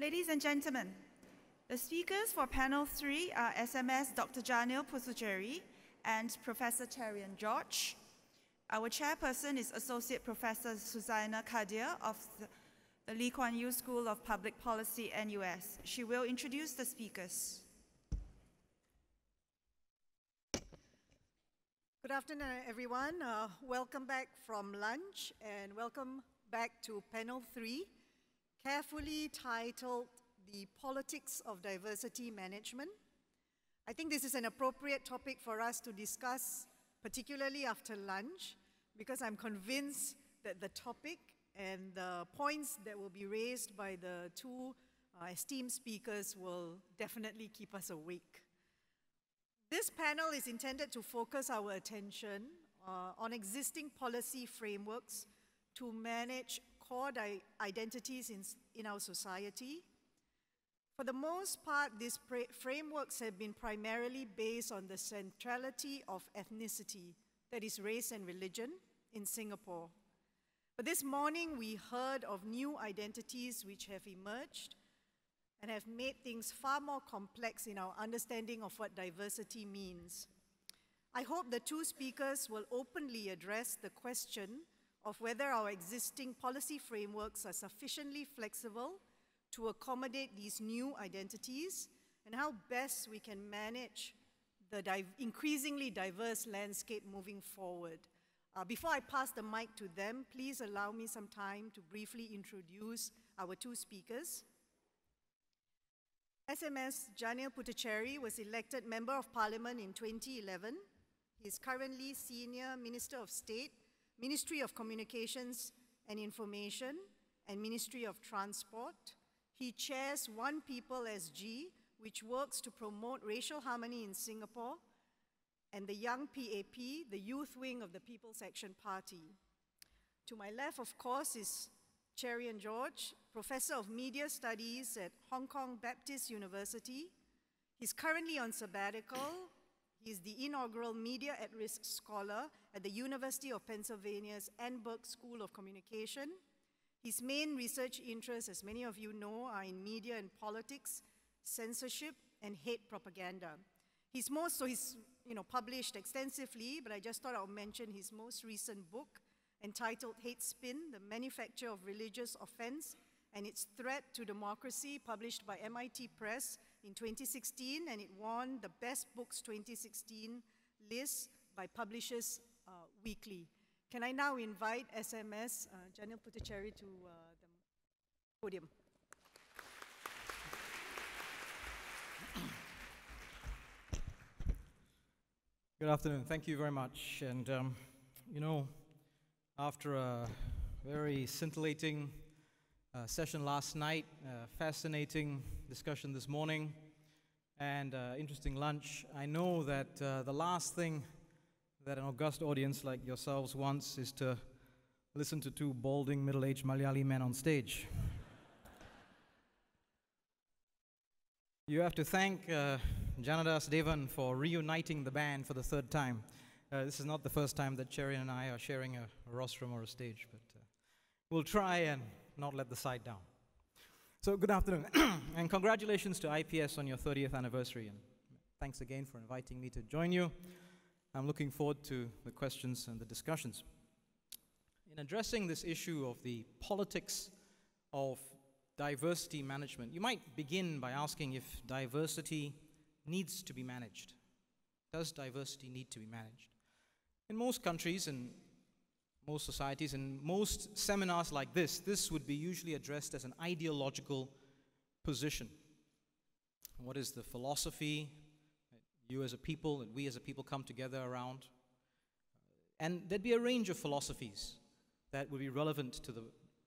Ladies and gentlemen, the speakers for panel three are SMS Dr. Janil Puthucheary and Professor Cherian George. Our chairperson is Associate Professor Suzaina Kadir of the, the Lee Kuan Yew School of Public Policy, NUS. She will introduce the speakers. Good afternoon, everyone. Uh, welcome back from lunch and welcome back to panel three, carefully titled The Politics of Diversity Management. I think this is an appropriate topic for us to discuss, particularly after lunch, because I'm convinced that the topic and the points that will be raised by the two uh, esteemed speakers will definitely keep us awake. This panel is intended to focus our attention uh, on existing policy frameworks to manage core identities in, in our society. For the most part, these frameworks have been primarily based on the centrality of ethnicity, that is race and religion, in Singapore. But this morning we heard of new identities which have emerged and have made things far more complex in our understanding of what diversity means. I hope the two speakers will openly address the question of whether our existing policy frameworks are sufficiently flexible to accommodate these new identities and how best we can manage the di increasingly diverse landscape moving forward. Uh, before I pass the mic to them, please allow me some time to briefly introduce our two speakers. SMS Janil Puthucheary was elected Member of Parliament in 2011. He is currently Senior Minister of State, Ministry of Communications and Information, and Ministry of Transport. He chairs One People SG, which works to promote racial harmony in Singapore, and the Young PAP, the youth wing of the People's Action Party. To my left, of course, is Cherian George, Professor of Media Studies at Hong Kong Baptist University. He's currently on sabbatical. He's the inaugural Media at Risk Scholar at the University of Pennsylvania's Annenberg School of Communication. His main research interests, as many of you know, are in media and politics, censorship, and hate propaganda. He's most, so he's you know, published extensively, but I just thought I would mention his most recent book, entitled Hate Spin, The Manufacture of Religious Offense and Its Threat to Democracy, published by MIT Press in 2016, and it won the Best Books 2016 list by Publishers uh, Weekly. Can I now invite SMS, uh, Janil Puthucheary, to uh, the podium? Good afternoon. Thank you very much. And, um, you know, after a very scintillating uh, session last night, uh, fascinating discussion this morning, and uh, interesting lunch. I know that uh, the last thing that an august audience like yourselves wants is to listen to two balding middle aged Malayali men on stage. you have to thank uh, Janadas Devan for reuniting the band for the third time. Uh, this is not the first time that Cherian and I are sharing a, a rostrum or a stage, but we'll try and not let the side down. So, good afternoon, and congratulations to IPS on your 30th anniversary, and thanks again for inviting me to join you. I'm looking forward to the questions and the discussions. In addressing this issue of the politics of diversity management, you might begin by asking if diversity needs to be managed. Does diversity need to be managed? In most countries and most societies and most seminars like this, this would be usually addressed as an ideological position. What is the philosophy that you as a people and we as a people come together around? And there'd be a range of philosophies that would be relevant to the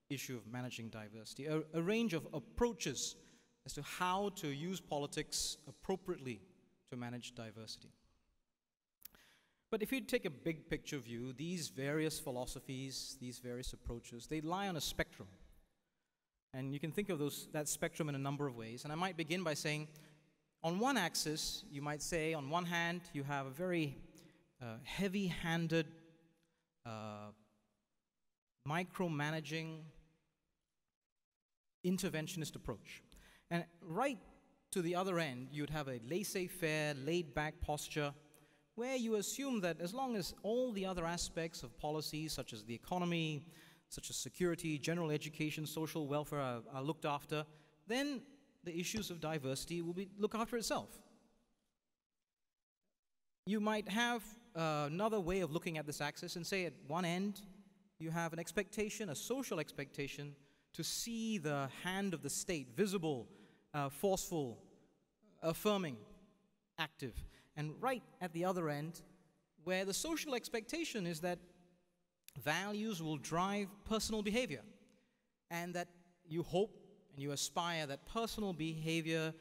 issue of managing diversity, a, a range of approaches as to how to use politics appropriately to manage diversity. But if you take a big picture view, these various philosophies, these various approaches, they lie on a spectrum. And you can think of those, that spectrum in a number of ways. And I might begin by saying, on one axis, you might say, on one hand, you have a very uh, heavy handed, uh, micromanaging, interventionist approach. And right to the other end, you'd have a laissez faire, laid back posture where you assume that as long as all the other aspects of policy, such as the economy, such as security, general education, social welfare, are, are looked after, then the issues of diversity will be, look after itself. You might have uh, another way of looking at this axis and say at one end, you have an expectation, a social expectation, to see the hand of the state visible, uh, forceful, affirming, active. And right at the other end, where the social expectation is that values will drive personal behavior, and that you hope and you aspire that personal behavior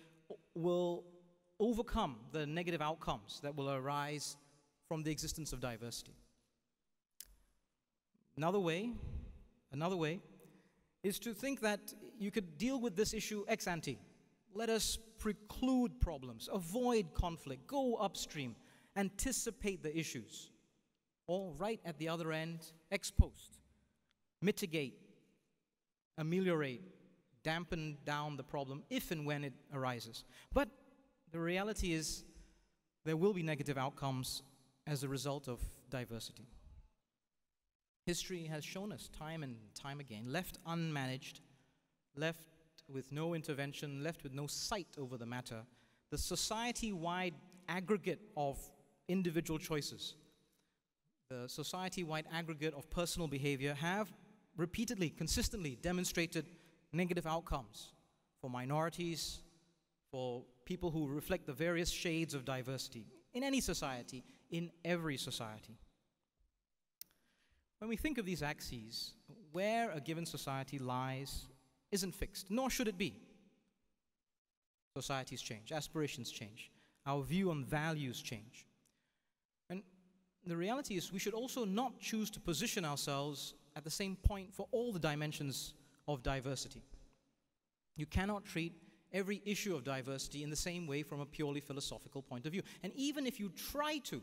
will overcome the negative outcomes that will arise from the existence of diversity. Another way, another way is to think that you could deal with this issue ex ante. Let us preclude problems, avoid conflict, go upstream, anticipate the issues. Or right at the other end, ex post, mitigate, ameliorate, dampen down the problem if and when it arises. But the reality is there will be negative outcomes as a result of diversity. History has shown us time and time again, left unmanaged, left with no intervention, left with no sight over the matter, the society wide aggregate of individual choices, the society wide aggregate of personal behavior have repeatedly, consistently demonstrated negative outcomes for minorities, for people who reflect the various shades of diversity in any society, in every society. When we think of these axes, where a given society lies isn't fixed, nor should it be. Societies change, aspirations change, our view on values change. And the reality is, we should also not choose to position ourselves at the same point for all the dimensions of diversity. You cannot treat every issue of diversity in the same way from a purely philosophical point of view. And even if you try to,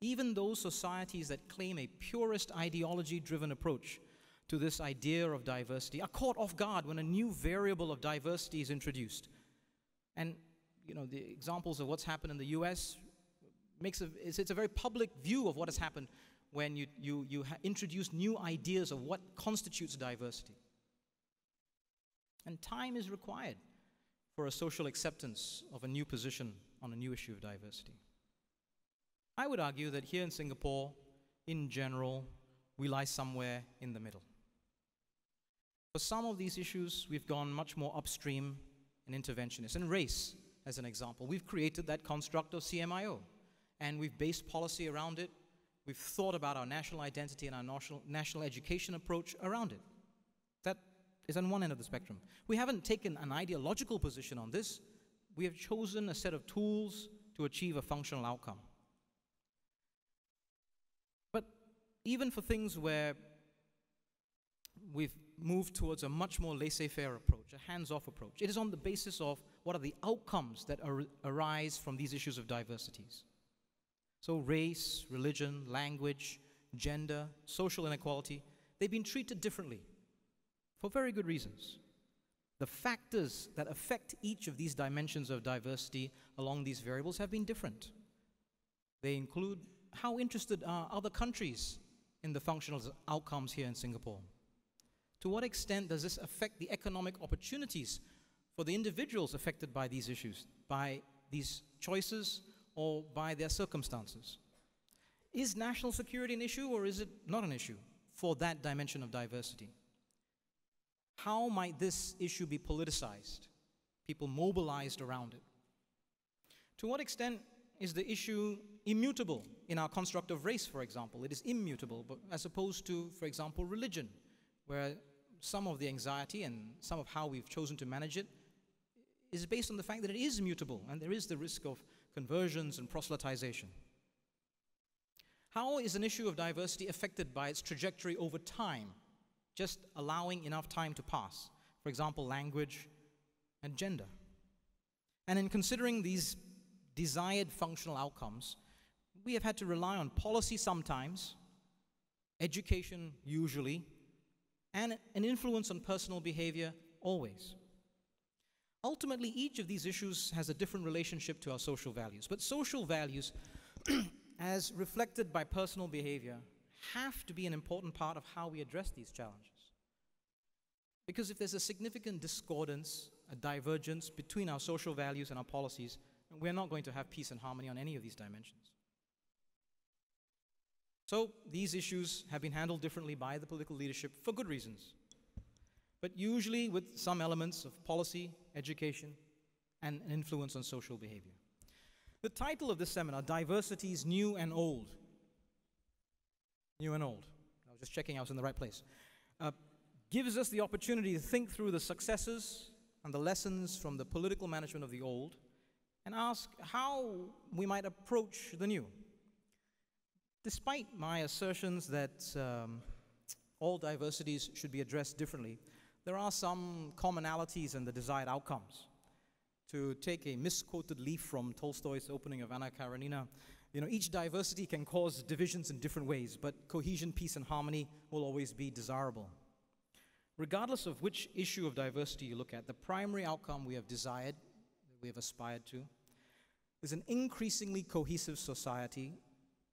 even those societies that claim a purist ideology driven approach to this idea of diversity are caught off guard when a new variable of diversity is introduced. And you know, the examples of what's happened in the US makes a, it's, it's a very public view of what has happened when you, you, you introduce new ideas of what constitutes diversity. And time is required for a social acceptance of a new position on a new issue of diversity. I would argue that here in Singapore, in general, we lie somewhere in the middle. For some of these issues, we've gone much more upstream and interventionist. And race, as an example, we've created that construct of CMIO, and we've based policy around it. We've thought about our national identity and our national, national education approach around it. That is on one end of the spectrum. We haven't taken an ideological position on this. We have chosen a set of tools to achieve a functional outcome. But even for things where we've moved towards a much more laissez faire approach, a hands off approach, it is on the basis of what are the outcomes that ar- arise from these issues of diversities. So, race, religion, language, gender, social inequality, they've been treated differently for very good reasons. The factors that affect each of these dimensions of diversity along these variables have been different. They include how interested are other countries in the functional outcomes here in Singapore? To what extent does this affect the economic opportunities for the individuals affected by these issues, by these choices, or by their circumstances? Is national security an issue or is it not an issue for that dimension of diversity? How might this issue be politicized? People mobilized around it. To what extent is the issue immutable in our construct of race, for example? It is immutable, but as opposed to, for example, religion, where some of the anxiety and some of how we've chosen to manage it is based on the fact that it is mutable and there is the risk of conversions and proselytization. How is an issue of diversity affected by its trajectory over time? just allowing enough time to pass. For example, language and gender. And in considering these desired functional outcomes, we have had to rely on policy sometimes, education usually, and an influence on personal behavior always. ultimately, each of these issues has a different relationship to our social values. But social values, as reflected by personal behavior, have to be an important part of how we address these challenges. Because if there's a significant discordance, a divergence between our social values and our policies, we're not going to have peace and harmony on any of these dimensions. So, these issues have been handled differently by the political leadership for good reasons, but usually with some elements of policy, education, and an influence on social behavior. The title of this seminar, Diversities New and Old. New and Old. I was just checking I was in the right place. Uh, gives us the opportunity to think through the successes and the lessons from the political management of the old and ask how we might approach the new. Despite my assertions that um, all diversities should be addressed differently, there are some commonalities in the desired outcomes. To take a misquoted leaf from Tolstoy's opening of Anna Karenina, you know, each diversity can cause divisions in different ways, but cohesion, peace, and harmony will always be desirable. Regardless of which issue of diversity you look at, the primary outcome we have desired, we have aspired to, is an increasingly cohesive society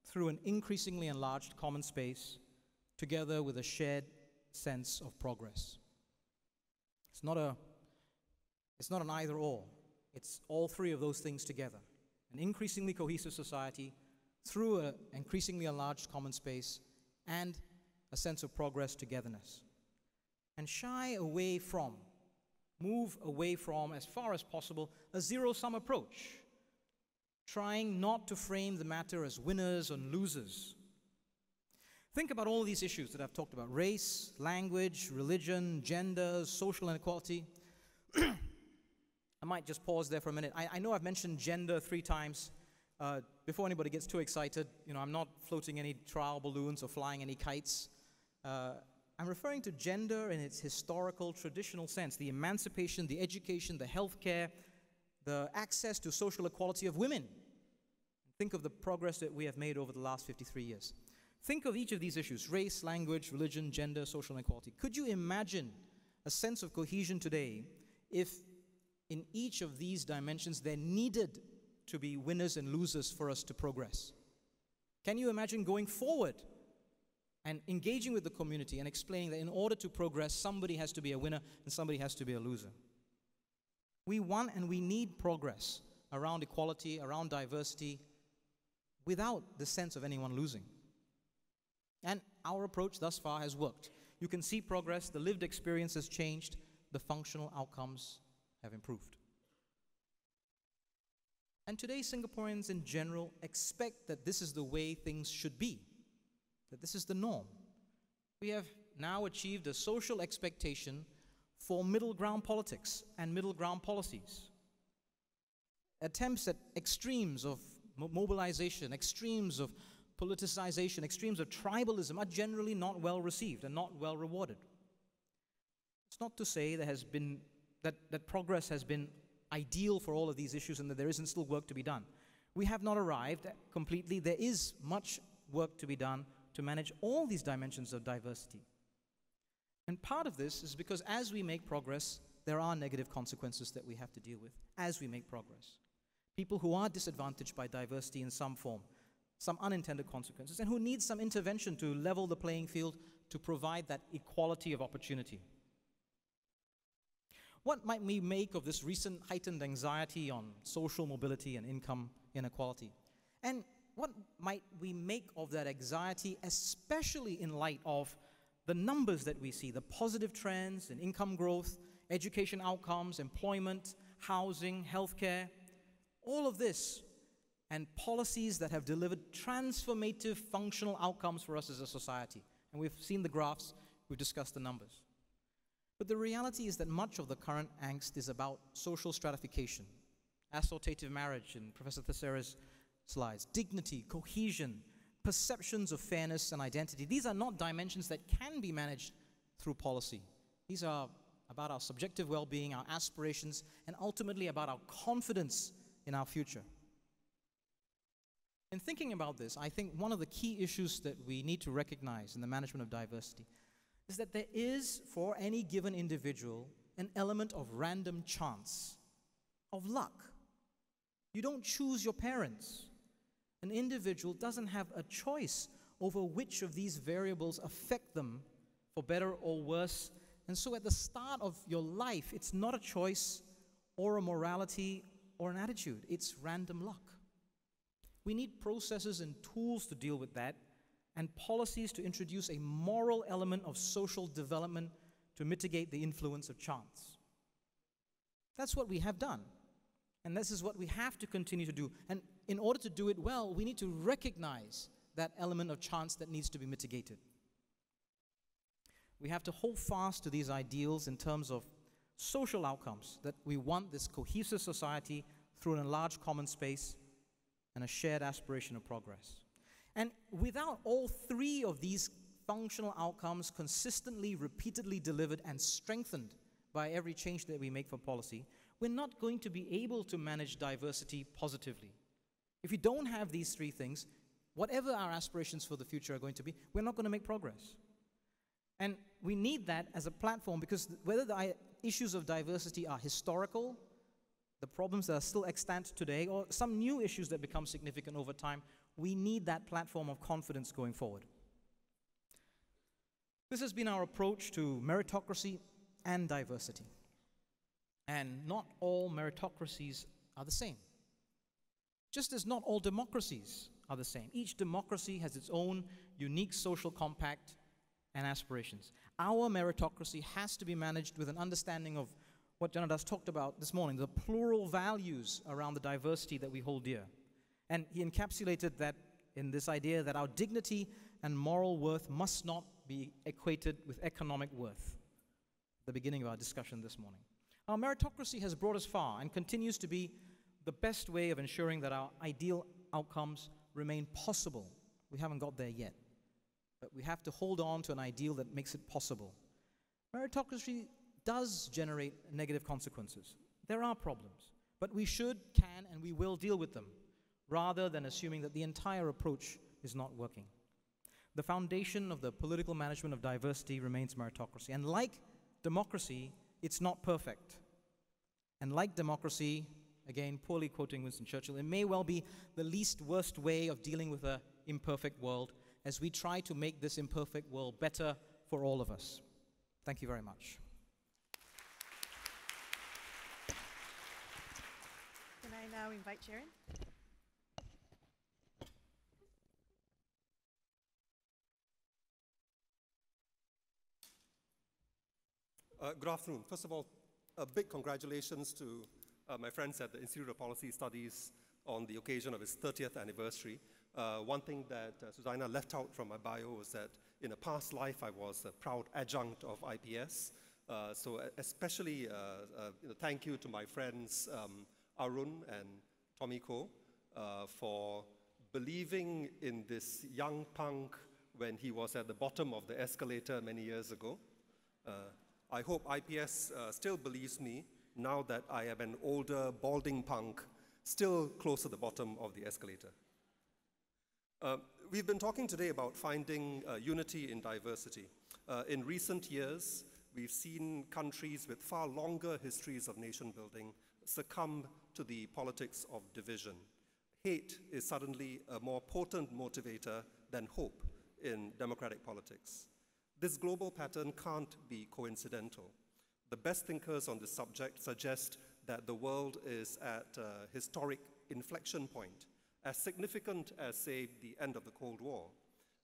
through an increasingly enlarged common space, together with a shared sense of progress. It's not, a, it's not an either or, it's all three of those things together. An increasingly cohesive society through an increasingly enlarged common space and a sense of progress togetherness. And shy away from, move away from, as far as possible, a zero sum approach trying not to frame the matter as winners and losers. Think about all these issues that I've talked about race, language, religion, gender, social inequality. I might just pause there for a minute. I, I know I've mentioned gender three times. Uh, before anybody gets too excited, you know, I'm not floating any trial balloons or flying any kites. Uh, I'm referring to gender in its historical, traditional sense the emancipation, the education, the healthcare, the access to social equality of women. Think of the progress that we have made over the last 53 years. Think of each of these issues race, language, religion, gender, social inequality. Could you imagine a sense of cohesion today if in each of these dimensions there needed to be winners and losers for us to progress? Can you imagine going forward and engaging with the community and explaining that in order to progress, somebody has to be a winner and somebody has to be a loser? We want and we need progress around equality, around diversity, without the sense of anyone losing. And our approach thus far has worked. You can see progress, the lived experience has changed, the functional outcomes have improved. And today, Singaporeans in general expect that this is the way things should be, that this is the norm. We have now achieved a social expectation for middle ground politics and middle ground policies. Attempts at extremes of mobilization, extremes of politicization, extremes of tribalism are generally not well received and not well rewarded. It's not to say there has been, that, that progress has been ideal for all of these issues and that there isn't still work to be done. We have not arrived completely. There is much work to be done to manage all these dimensions of diversity. And part of this is because as we make progress, there are negative consequences that we have to deal with as we make progress. People who are disadvantaged by diversity in some form, some unintended consequences, and who need some intervention to level the playing field to provide that equality of opportunity. What might we make of this recent heightened anxiety on social mobility and income inequality? And what might we make of that anxiety, especially in light of the numbers that we see, the positive trends in income growth, education outcomes, employment, housing, healthcare, all of this, and policies that have delivered transformative functional outcomes for us as a society. And we've seen the graphs, we've discussed the numbers. But the reality is that much of the current angst is about social stratification, assortative marriage in Professor Tan Ern Ser's slides, dignity, cohesion, perceptions of fairness and identity. These are not dimensions that can be managed through policy. These are about our subjective well being, our aspirations, and ultimately about our confidence in our future. In thinking about this, I think one of the key issues that we need to recognize in the management of diversity is that there is, for any given individual, an element of random chance of luck. You don't choose your parents. An individual doesn't have a choice over which of these variables affect them for better or worse. And so at the start of your life, it's not a choice or a morality or an attitude, it's random luck. We need processes and tools to deal with that and policies to introduce a moral element of social development to mitigate the influence of chance. That's what we have done. And this is what we have to continue to do. And in order to do it well, we need to recognize that element of chance that needs to be mitigated. We have to hold fast to these ideals in terms of social outcomes that we want this cohesive society through an enlarged common space and a shared aspiration of progress. And without all three of these functional outcomes consistently, repeatedly delivered, and strengthened by every change that we make for policy, we're not going to be able to manage diversity positively. If you don't have these three things, whatever our aspirations for the future are going to be, we're not going to make progress. And we need that as a platform because whether the issues of diversity are historical, the problems that are still extant today, or some new issues that become significant over time, we need that platform of confidence going forward. This has been our approach to meritocracy and diversity. And not all meritocracies are the same. Just as not all democracies are the same. Each democracy has its own unique social compact and aspirations. Our meritocracy has to be managed with an understanding of what Janadas talked about this morning the plural values around the diversity that we hold dear. And he encapsulated that in this idea that our dignity and moral worth must not be equated with economic worth. The beginning of our discussion this morning. Our meritocracy has brought us far and continues to be the best way of ensuring that our ideal outcomes remain possible. We haven't got there yet, but we have to hold on to an ideal that makes it possible. Meritocracy does generate negative consequences. There are problems, but we should, can, and we will deal with them rather than assuming that the entire approach is not working. The foundation of the political management of diversity remains meritocracy. And like democracy, it's not perfect. And like democracy, again, poorly quoting Winston Churchill, it may well be the least worst way of dealing with an imperfect world as we try to make this imperfect world better for all of us. Thank you very much. Can I now invite Cherian? Uh, good afternoon. First of all, a big congratulations to uh, my friends at the Institute of Policy Studies on the occasion of its 30th anniversary. Uh, one thing that uh, Suzaina left out from my bio was that in a past life I was a proud adjunct of IPS. Uh, so especially uh, you know, thank you to my friends um, Arun and Tommy Koh for believing in this young punk when he was at the bottom of the escalator many years ago. Uh, I hope IPS uh, still believes me now that I am an older, balding punk, still close to the bottom of the escalator. Uh, we've been talking today about finding uh, unity in diversity. Uh, in recent years, we've seen countries with far longer histories of nation building succumb to the politics of division. Hate is suddenly a more potent motivator than hope in democratic politics. This global pattern can't be coincidental. The best thinkers on this subject suggest that the world is at a historic inflection point, as significant as, say, the end of the Cold War.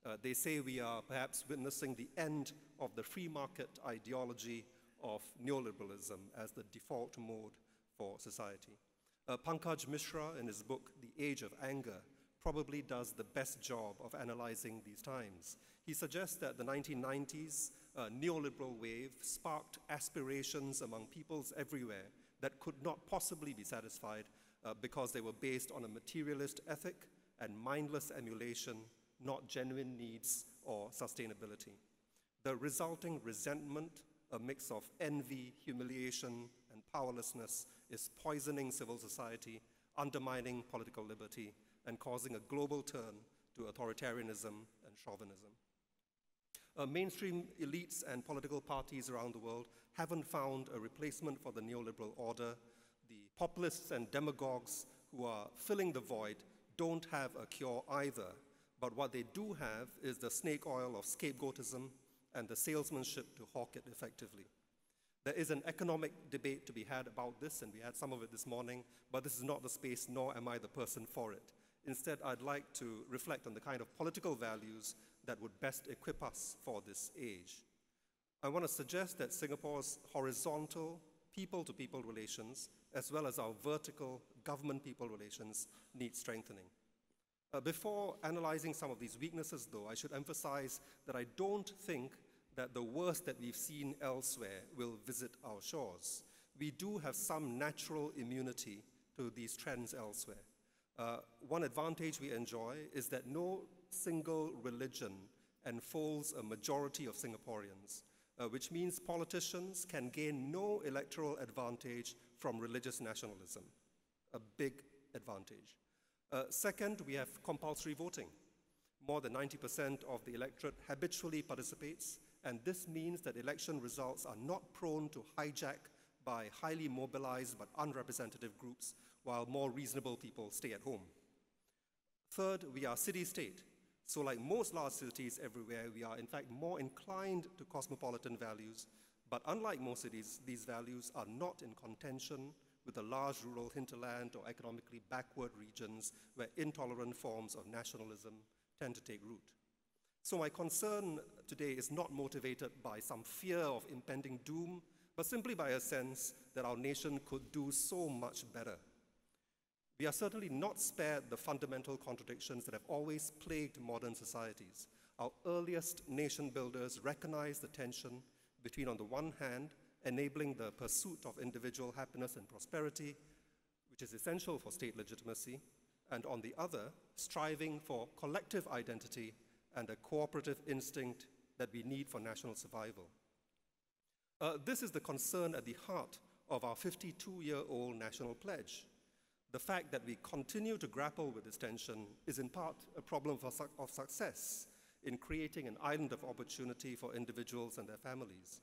Uh, they say we are perhaps witnessing the end of the free market ideology of neoliberalism as the default mode for society. Uh, Pankaj Mishra, in his book, The Age of Anger, probably does the best job of analyzing these times. He suggests that the 1990s uh, neoliberal wave sparked aspirations among peoples everywhere that could not possibly be satisfied uh, because they were based on a materialist ethic and mindless emulation, not genuine needs or sustainability. The resulting resentment, a mix of envy, humiliation, and powerlessness, is poisoning civil society, undermining political liberty, and causing a global turn to authoritarianism and chauvinism uh, mainstream elites and political parties around the world haven't found a replacement for the neoliberal order. Populists and demagogues who are filling the void don't have a cure either, but what they do have is the snake oil of scapegoatism and the salesmanship to hawk it effectively. There is an economic debate to be had about this, and we had some of it this morning, but this is not the space, nor am I the person for it. Instead, I'd like to reflect on the kind of political values that would best equip us for this age. I want to suggest that Singapore's horizontal people to people relations, as well as our vertical government people relations, need strengthening. Uh, before analyzing some of these weaknesses, though, I should emphasize that I don't think that the worst that we've seen elsewhere will visit our shores. We do have some natural immunity to these trends elsewhere. Uh, one advantage we enjoy is that no single religion enfolds a majority of Singaporeans, uh, which means politicians can gain no electoral advantage from religious nationalism. A big advantage. Uh, second, we have compulsory voting. More than 90% of the electorate habitually participates, and this means that election results are not prone to hijack by highly mobilized but unrepresentative groups, while more reasonable people stay at home. Third, we are city-state. So like most large cities everywhere, we are in fact more inclined to cosmopolitan values, but unlike most cities, these values are not in contention with the large rural hinterland or economically backward regions where intolerant forms of nationalism tend to take root. So my concern today is not motivated by some fear of impending doom, but simply by a sense that our nation could do so much better. We are certainly not spared the fundamental contradictions that have always plagued modern societies. Our earliest nation builders recognized the tension between, on the one hand, enabling the pursuit of individual happiness and prosperity, which is essential for state legitimacy, and on the other, striving for collective identity and a cooperative instinct that we need for national survival. Uh, this is the concern at the heart of our 52 year old national pledge. The fact that we continue to grapple with this tension is in part a problem su of success in creating an island of opportunity for individuals and their families.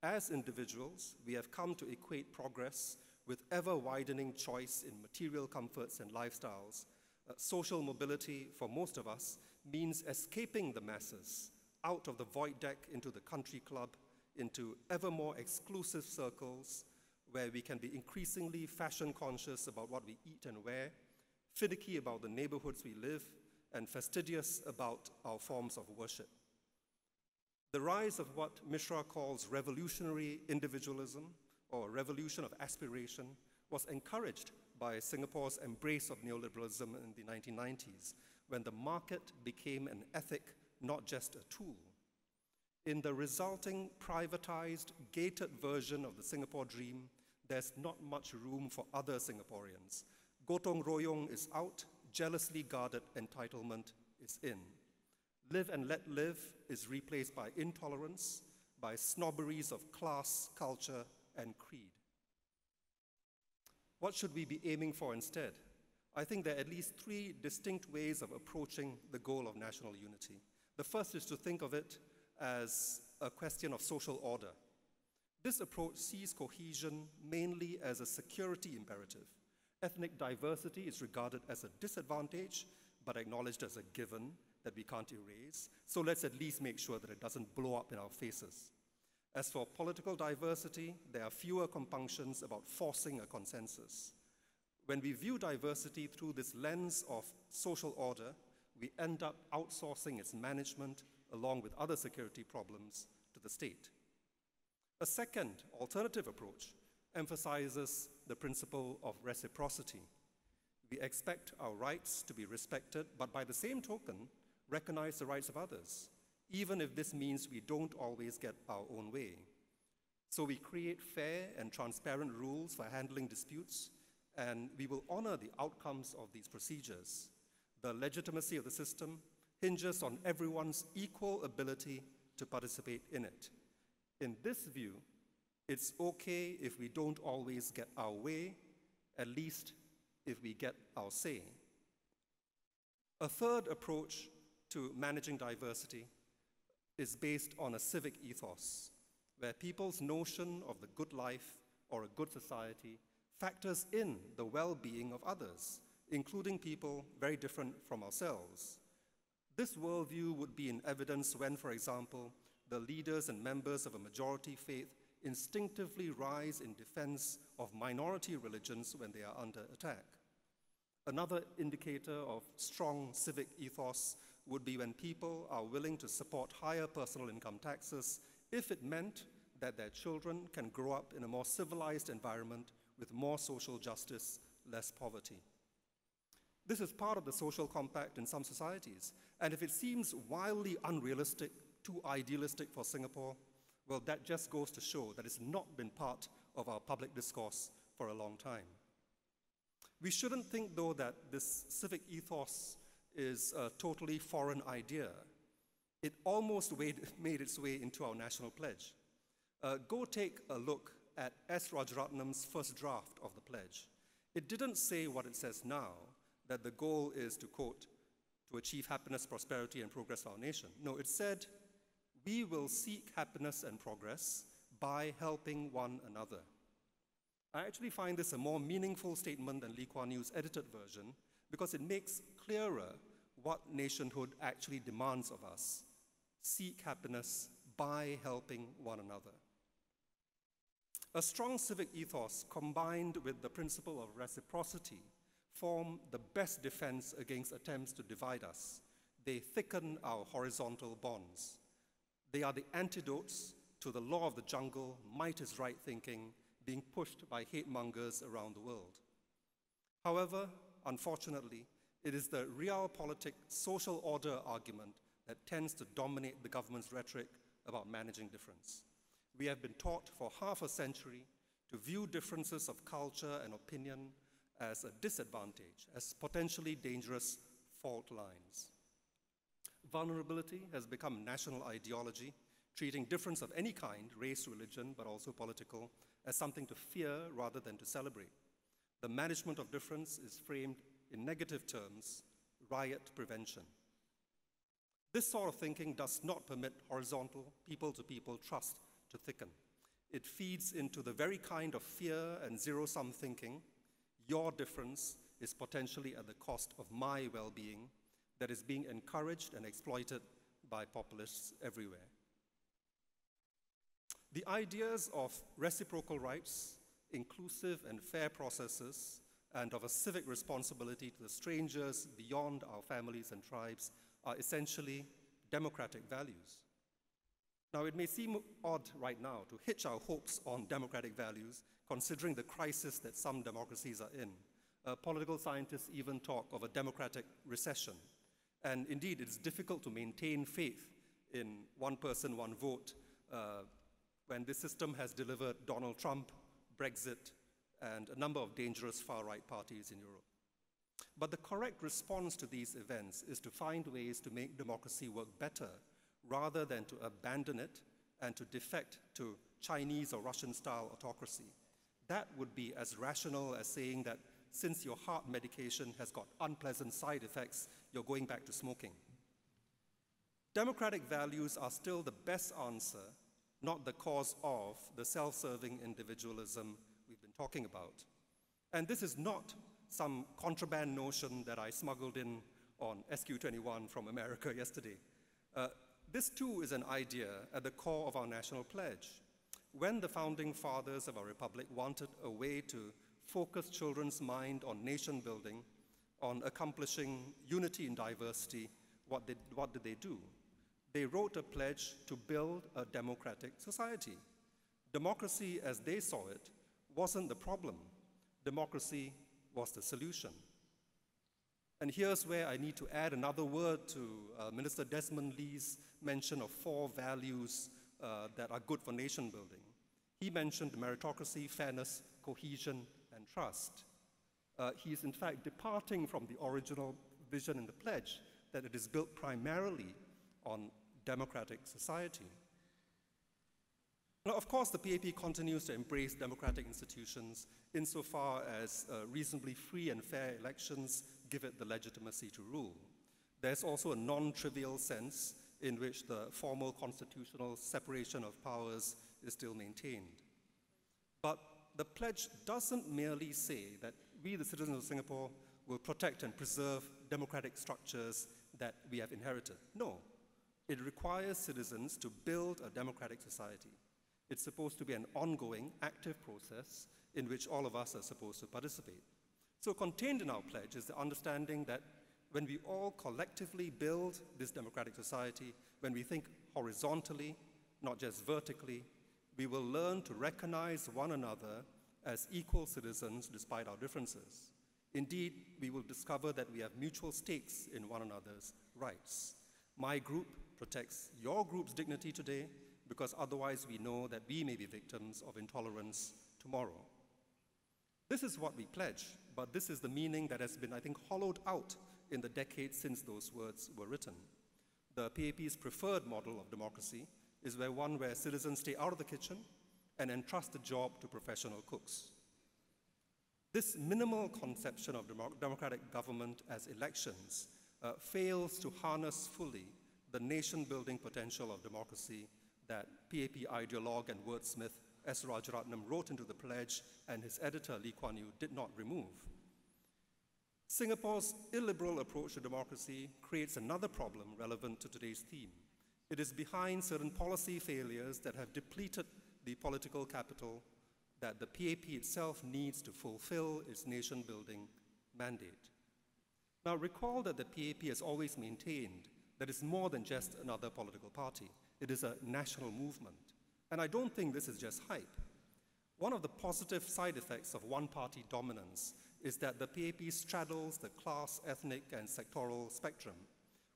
As individuals, we have come to equate progress with ever widening choice in material comforts and lifestyles. Uh, social mobility, for most of us, means escaping the masses out of the void deck into the country club, into ever more exclusive circles where we can be increasingly fashion conscious about what we eat and wear, finicky about the neighborhoods we live, and fastidious about our forms of worship. The rise of what Mishra calls revolutionary individualism or revolution of aspiration was encouraged by Singapore's embrace of neoliberalism in the 1990s when the market became an ethic, not just a tool. In the resulting privatized, gated version of the Singapore dream, there's not much room for other Singaporeans. Gotong royong is out, jealously guarded entitlement is in. Live and let live is replaced by intolerance, by snobberies of class, culture, and creed. What should we be aiming for instead? I think there are at least three distinct ways of approaching the goal of national unity. The first is to think of it as a question of social order. This approach sees cohesion mainly as a security imperative. Ethnic diversity is regarded as a disadvantage, but acknowledged as a given that we can't erase. So let's at least make sure that it doesn't blow up in our faces. As for political diversity, there are fewer compunctions about forcing a consensus. When we view diversity through this lens of social order, we end up outsourcing its management along with other security problems to the state. A second alternative approach emphasizes the principle of reciprocity. We expect our rights to be respected, but by the same token, recognize the rights of others, even if this means we don't always get our own way. So we create fair and transparent rules for handling disputes, and we will honor the outcomes of these procedures. The legitimacy of the system hinges on everyone's equal ability to participate in it. In this view, it's okay if we don't always get our way, at least if we get our say. A third approach to managing diversity is based on a civic ethos, where people's notion of the good life or a good society factors in the well being of others, including people very different from ourselves. This worldview would be in evidence when, for example, the leaders and members of a majority faith instinctively rise in defense of minority religions when they are under attack. Another indicator of strong civic ethos would be when people are willing to support higher personal income taxes if it meant that their children can grow up in a more civilized environment with more social justice, less poverty. This is part of the social compact in some societies, and if it seems wildly unrealistic, too idealistic for Singapore, well, that just goes to show that it's not been part of our public discourse for a long time. We shouldn't think, though, that this civic ethos is a totally foreign idea. It almost made its way into our national pledge. Uh, go take a look at S. Rajaratnam's first draft of the pledge. It didn't say what it says now, that the goal is to quote, to achieve happiness, prosperity, and progress for our nation. No, it said, we will seek happiness and progress by helping one another. I actually find this a more meaningful statement than Lee Kuan Yew's edited version because it makes clearer what nationhood actually demands of us. Seek happiness by helping one another. A strong civic ethos combined with the principle of reciprocity form the best defense against attempts to divide us. They thicken our horizontal bonds. They are the antidotes to the law of the jungle, might is right thinking, being pushed by hate mongers around the world. However, unfortunately, it is the realpolitik social order argument that tends to dominate the government's rhetoric about managing difference. We have been taught for half a century to view differences of culture and opinion as a disadvantage, as potentially dangerous fault lines. Vulnerability has become national ideology, treating difference of any kind, race, religion, but also political, as something to fear rather than to celebrate. The management of difference is framed in negative terms, riot prevention. This sort of thinking does not permit horizontal, people to people trust to thicken. It feeds into the very kind of fear and zero sum thinking your difference is potentially at the cost of my well being that is being encouraged and exploited by populists everywhere. The ideas of reciprocal rights, inclusive and fair processes, and of a civic responsibility to the strangers beyond our families and tribes are essentially democratic values. Now, it may seem odd right now to hitch our hopes on democratic values considering the crisis that some democracies are in. Uh, political scientists even talk of a democratic recession. And indeed, it's difficult to maintain faith in one person, one vote uh, when this system has delivered Donald Trump, Brexit, and a number of dangerous far right parties in Europe. But the correct response to these events is to find ways to make democracy work better rather than to abandon it and to defect to Chinese or Russian style autocracy. That would be as rational as saying that since your heart medication has got unpleasant side effects, you're going back to smoking. Democratic values are still the best answer, not the cause of the self serving individualism we've been talking about. And this is not some contraband notion that I smuggled in on SQ21 from America yesterday. Uh, this too is an idea at the core of our national pledge when the founding fathers of our republic wanted a way to focus children's mind on nation building, on accomplishing unity in diversity, what did, what did they do? They wrote a pledge to build a democratic society. Democracy, as they saw it, wasn't the problem. Democracy was the solution. And here's where I need to add another word to uh, Minister Desmond Lee's mention of four values uh, that are good for nation building. He mentioned meritocracy, fairness, cohesion, trust. Uh, he is in fact departing from the original vision in the pledge that it is built primarily on democratic society. Now, of course, the PAP continues to embrace democratic institutions insofar as uh, reasonably free and fair elections give it the legitimacy to rule. There's also a non trivial sense in which the formal constitutional separation of powers is still maintained. But the pledge doesn't merely say that we, the citizens of Singapore, will protect and preserve democratic structures that we have inherited. No, it requires citizens to build a democratic society. It's supposed to be an ongoing, active process in which all of us are supposed to participate. So, contained in our pledge is the understanding that when we all collectively build this democratic society, when we think horizontally, not just vertically, we will learn to recognize one another as equal citizens despite our differences. Indeed, we will discover that we have mutual stakes in one another's rights. My group protects your group's dignity today because otherwise we know that we may be victims of intolerance tomorrow. This is what we pledge, but this is the meaning that has been, I think, hollowed out in the decades since those words were written. The PAP's preferred model of democracy is where one where citizens stay out of the kitchen and entrust the job to professional cooks. This minimal conception of democratic government as elections uh, fails to harness fully the nation building potential of democracy that PAP ideologue and wordsmith S. Rajaratnam wrote into the pledge and his editor Lee Kuan Yew did not remove. Singapore's illiberal approach to democracy creates another problem relevant to today's theme. It is behind certain policy failures that have depleted the political capital that the PAP itself needs to fulfill its nation building mandate. Now, recall that the PAP has always maintained that it's more than just another political party, it is a national movement. And I don't think this is just hype. One of the positive side effects of one party dominance is that the PAP straddles the class, ethnic, and sectoral spectrum.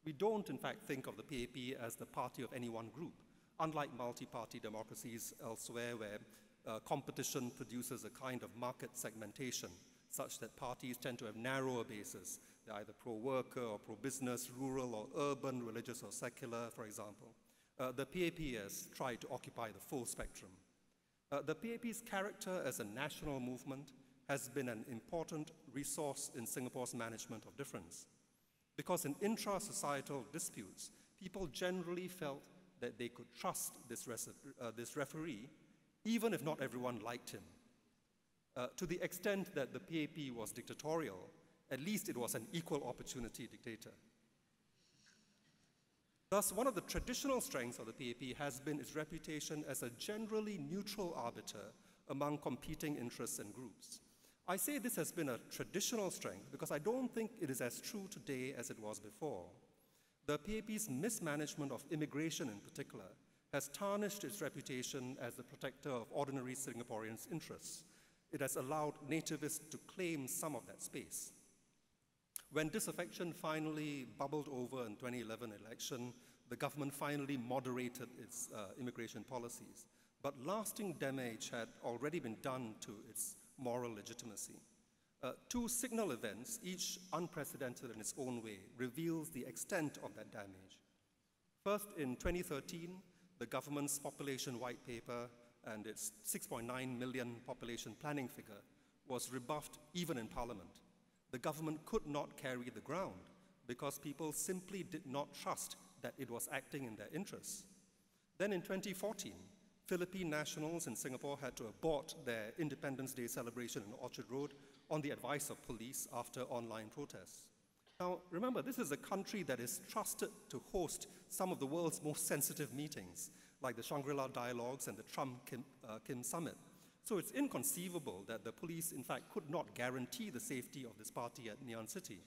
We don't, in fact, think of the PAP as the party of any one group, unlike multi party democracies elsewhere where uh, competition produces a kind of market segmentation such that parties tend to have narrower bases. They're either pro worker or pro business, rural or urban, religious or secular, for example. Uh, the PAP has tried to occupy the full spectrum. Uh, the PAP's character as a national movement has been an important resource in Singapore's management of difference. Because in intra societal disputes, people generally felt that they could trust this, uh, this referee even if not everyone liked him. Uh, to the extent that the PAP was dictatorial, at least it was an equal opportunity dictator. Thus, one of the traditional strengths of the PAP has been its reputation as a generally neutral arbiter among competing interests and groups. I say this has been a traditional strength because I don't think it is as true today as it was before. The PAP's mismanagement of immigration in particular has tarnished its reputation as the protector of ordinary Singaporeans' interests. It has allowed nativists to claim some of that space. When disaffection finally bubbled over in 2011 election, the government finally moderated its uh, immigration policies. But lasting damage had already been done to its moral legitimacy. Uh, two signal events, each unprecedented in its own way, reveals the extent of that damage. First, in 2013, the government's population white paper and its 6.9 million population planning figure was rebuffed even in Parliament. The government could not carry the ground because people simply did not trust that it was acting in their interests. Then in 2014, Philippine nationals in Singapore had to abort their Independence Day celebration in Orchard Road on the advice of police after online protests. Now, remember, this is a country that is trusted to host some of the world's most sensitive meetings, like the Shangri La Dialogues and the Trump Kim, uh, Kim Summit. So it's inconceivable that the police, in fact, could not guarantee the safety of this party at Ann City.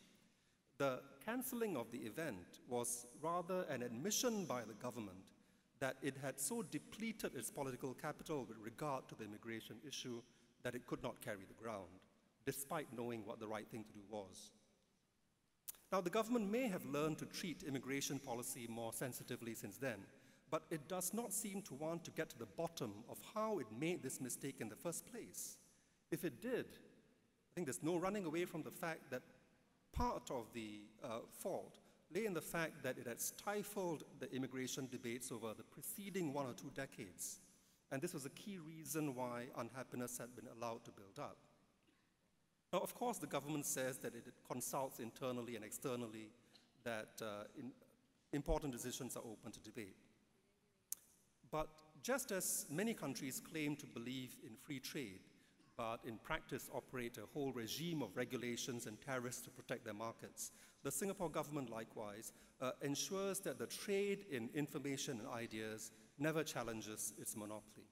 The cancelling of the event was rather an admission by the government that it had so depleted its political capital with regard to the immigration issue that it could not carry the ground, despite knowing what the right thing to do was. Now, the government may have learned to treat immigration policy more sensitively since then, but it does not seem to want to get to the bottom of how it made this mistake in the first place. If it did, I think there's no running away from the fact that part of the uh, fault lay in the fact that it had stifled the immigration debates over the preceding one or two decades. And this was a key reason why unhappiness had been allowed to build up. Now, of course, the government says that it consults internally and externally, that uh, important decisions are open to debate. But just as many countries claim to believe in free trade, but in practice operate a whole regime of regulations and tariffs to protect their markets. The Singapore government, likewise, uh, ensures that the trade in information and ideas never challenges its monopoly.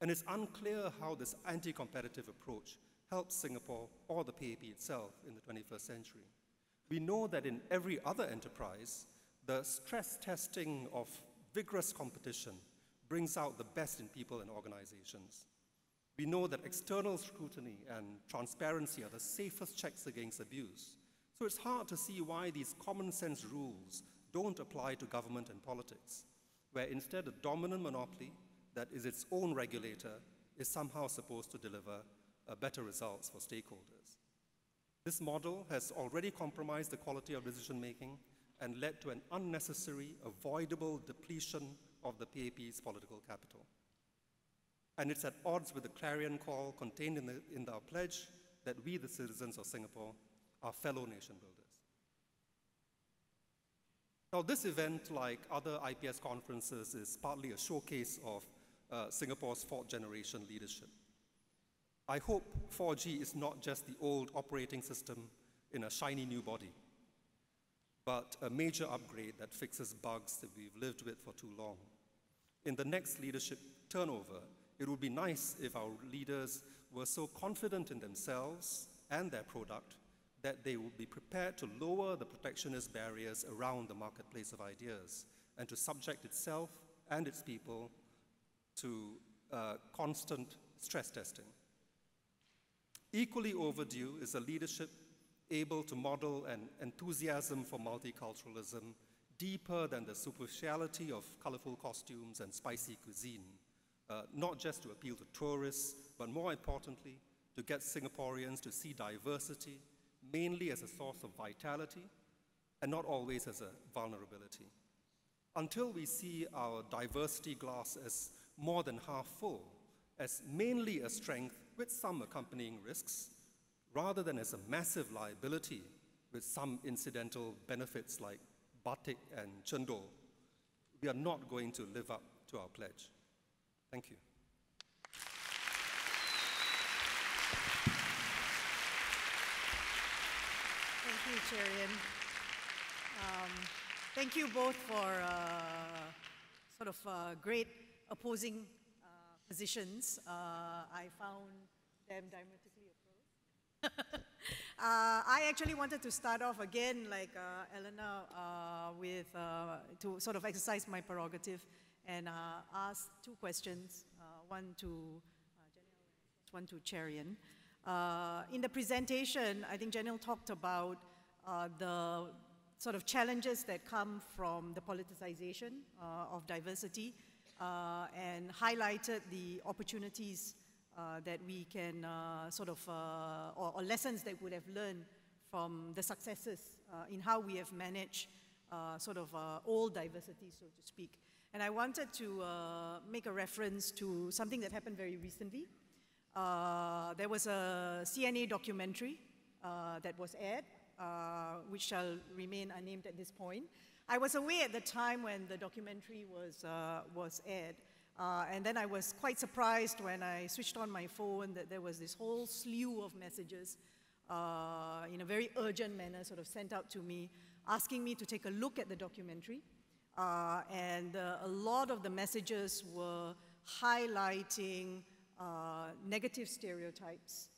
And it's unclear how this anti competitive approach helps Singapore or the PAP itself in the 21st century. We know that in every other enterprise, the stress testing of vigorous competition brings out the best in people and organizations. We know that external scrutiny and transparency are the safest checks against abuse. So it's hard to see why these common sense rules don't apply to government and politics, where instead a dominant monopoly that is its own regulator is somehow supposed to deliver better results for stakeholders. This model has already compromised the quality of decision making and led to an unnecessary, avoidable depletion of the PAP's political capital. And it's at odds with the clarion call contained in, the, in our pledge that we, the citizens of Singapore, are fellow nation builders. Now, this event, like other IPS conferences, is partly a showcase of uh, Singapore's fourth generation leadership. I hope 4G is not just the old operating system in a shiny new body, but a major upgrade that fixes bugs that we've lived with for too long. In the next leadership turnover, it would be nice if our leaders were so confident in themselves and their product that they would be prepared to lower the protectionist barriers around the marketplace of ideas and to subject itself and its people to uh, constant stress testing. Equally overdue is a leadership able to model an enthusiasm for multiculturalism deeper than the superficiality of colorful costumes and spicy cuisine, uh, not just to appeal to tourists, but more importantly, to get Singaporeans to see diversity mainly as a source of vitality and not always as a vulnerability. Until we see our diversity glass as more than half full, as mainly a strength with some accompanying risks, rather than as a massive liability with some incidental benefits like batik and chendol, we are not going to live up to our pledge. Thank you. Thank you, Cherian. Um, thank you both for uh, sort of uh, great opposing uh, positions. Uh, I found them diametrically opposed. Uh, I actually wanted to start off again, like uh, uh, with to sort of exercise my prerogative and uh, ask two questions, uh, one to uh, one to Cherian. Uh, in the presentation, I think Janil talked about the sort of challenges that come from the politicization of diversity uh, and highlighted the opportunities uh, that we can uh, sort of, or, or, lessons that would have learned from the successes in how we have managed sort of all diversity, so to speak. And I wanted to make a reference to something that happened very recently. Uh, there was a CNA documentary uh, that was aired, uh, which shall remain unnamed at this point, I was away at the time when the documentary was, uh, was aired. Uh, and then I was quite surprised when I switched on my phone that there was this whole slew of messages uh, in a very urgent manner, sort of sent out to me, asking me to take a look at the documentary. Uh, and uh, a lot of the messages were highlighting uh, negative stereotypes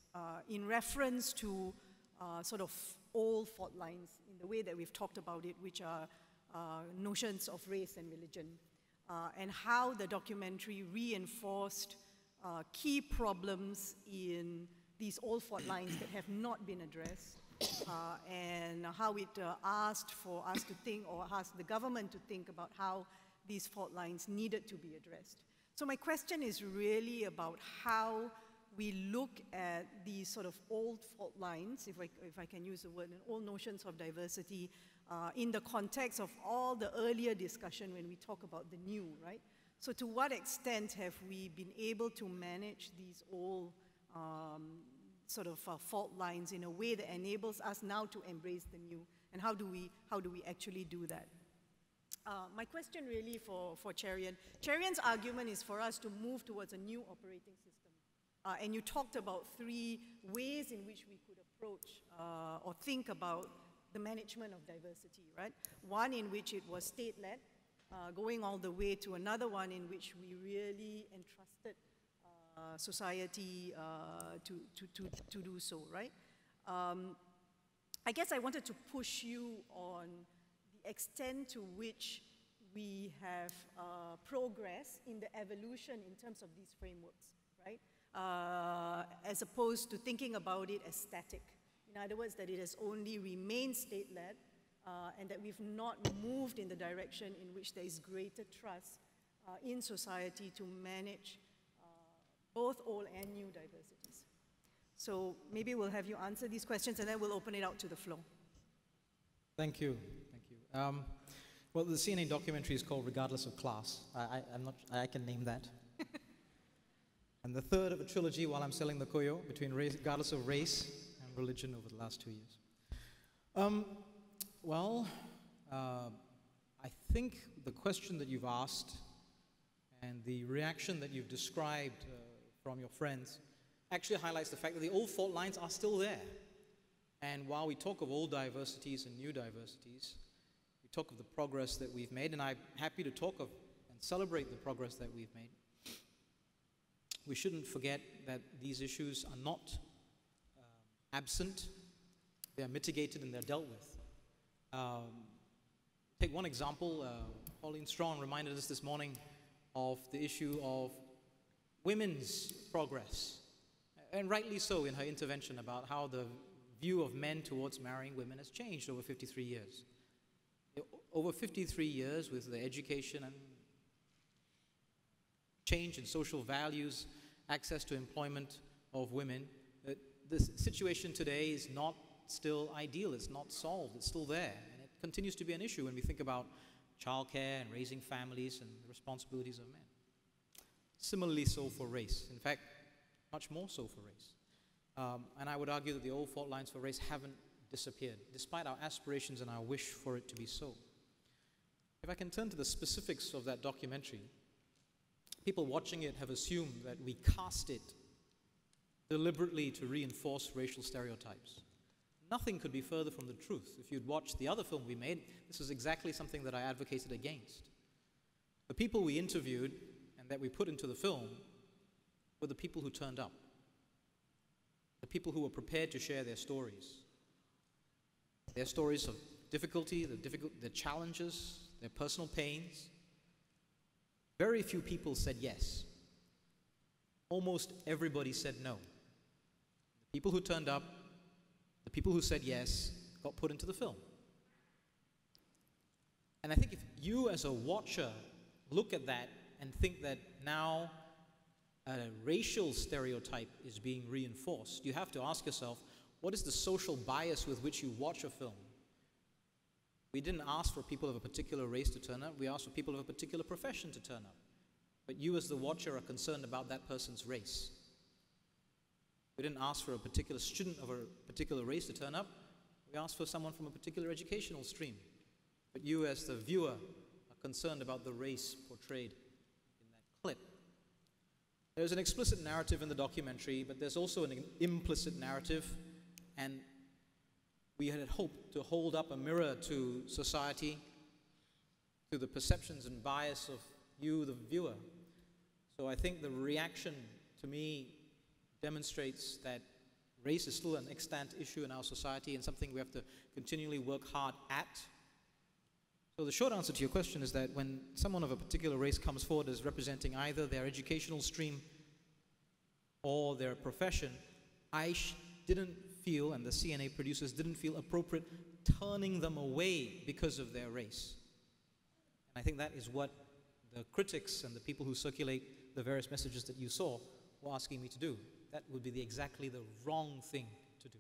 in reference to sort of old fault lines in the way that we've talked about it, which are uh, notions of race and religion, uh, and how the documentary reinforced uh, key problems in these old fault lines that have not been addressed, uh, and how it uh, asked for us to think, or asked the government to think about how these fault lines needed to be addressed. So my question is really about how we look at these sort of old fault lines, if I, if I can use the word, and old notions of diversity uh, in the context of all the earlier discussion when we talk about the new, right? So to what extent have we been able to manage these old um, sort of uh, fault lines in a way that enables us now to embrace the new? And how do we, how do we actually do that? Uh, my question really for, for Cherian, Cherian's argument is for us to move towards a new operating system. Uh, and you talked about three ways in which we could approach uh, or think about the management of diversity, right? One in which it was state led, uh, going all the way to another one in which we really entrusted society uh, to, to, to, to do so, right? Um, I guess I wanted to push you on the extent to which we have uh, progress in the evolution in terms of these frameworks, right? Uh, as opposed to thinking about it as static. In other words, that it has only remained state-led uh, and that we've not moved in the direction in which there is greater trust uh, in society to manage uh, both old and new diversities. So maybe we'll have you answer these questions and then we'll open it out to the floor. Thank you. Thank you. Um, well, the CNA documentary is called Regardless of Class. I, am not, I can name that. and the third of a trilogy while I'm selling the koyo between race, regardless of race and religion over the last two years. Um, well, uh, I think the question that you've asked and the reaction that you've described uh, from your friends actually highlights the fact that the old fault lines are still there. And while we talk of old diversities and new diversities, we talk of the progress that we've made, and I'm happy to talk of and celebrate the progress that we've made. We shouldn't forget that these issues are not uh, absent, they are mitigated and they're dealt with. Um, take one example, uh, Paulin Straughan reminded us this morning of the issue of women's progress, and rightly so in her intervention about how the view of men towards marrying women has changed over 53 years over 53 years with the education and change in social values, access to employment of women, uh, the situation today is not still ideal. It's not solved. It's still there. And it continues to be an issue when we think about childcare and raising families and the responsibilities of men. Similarly, so for race. In fact, much more so for race. Um, and I would argue that the old fault lines for race haven't disappeared, despite our aspirations and our wish for it to be so. If I can turn to the specifics of that documentary, people watching it have assumed that we cast it deliberately to reinforce racial stereotypes. Nothing could be further from the truth. If you'd watched the other film we made, this is exactly something that I advocated against. The people we interviewed that we put into the film were the people who turned up, the people who were prepared to share their stories, their stories of difficulty, the, difficult, the challenges, their personal pains. Very few people said yes. Almost everybody said no. The people who turned up, the people who said yes, got put into the film. And I think if you, as a watcher, look at that and think that now a racial stereotype is being reinforced, you have to ask yourself what is the social bias with which you watch a film? We didn't ask for people of a particular race to turn up, we asked for people of a particular profession to turn up. But you, as the watcher, are concerned about that person's race. We didn't ask for a particular student of a particular race to turn up, we asked for someone from a particular educational stream. But you, as the viewer, are concerned about the race portrayed clip. There's an explicit narrative in the documentary, but there's also an implicit narrative, and we had hoped to hold up a mirror to society, to the perceptions and bias of you, the viewer. So I think the reaction to me demonstrates that race is still an extant issue in our society and something we have to continually work hard at. So the short answer to your question is that when someone of a particular race comes forward as representing either their educational stream or their profession, I didn't feel, and the CNA producers didn't feel appropriate turning them away because of their race. And I think that is what the critics and the people who circulate the various messages that you saw were asking me to do. That would be the, exactly the wrong thing to do.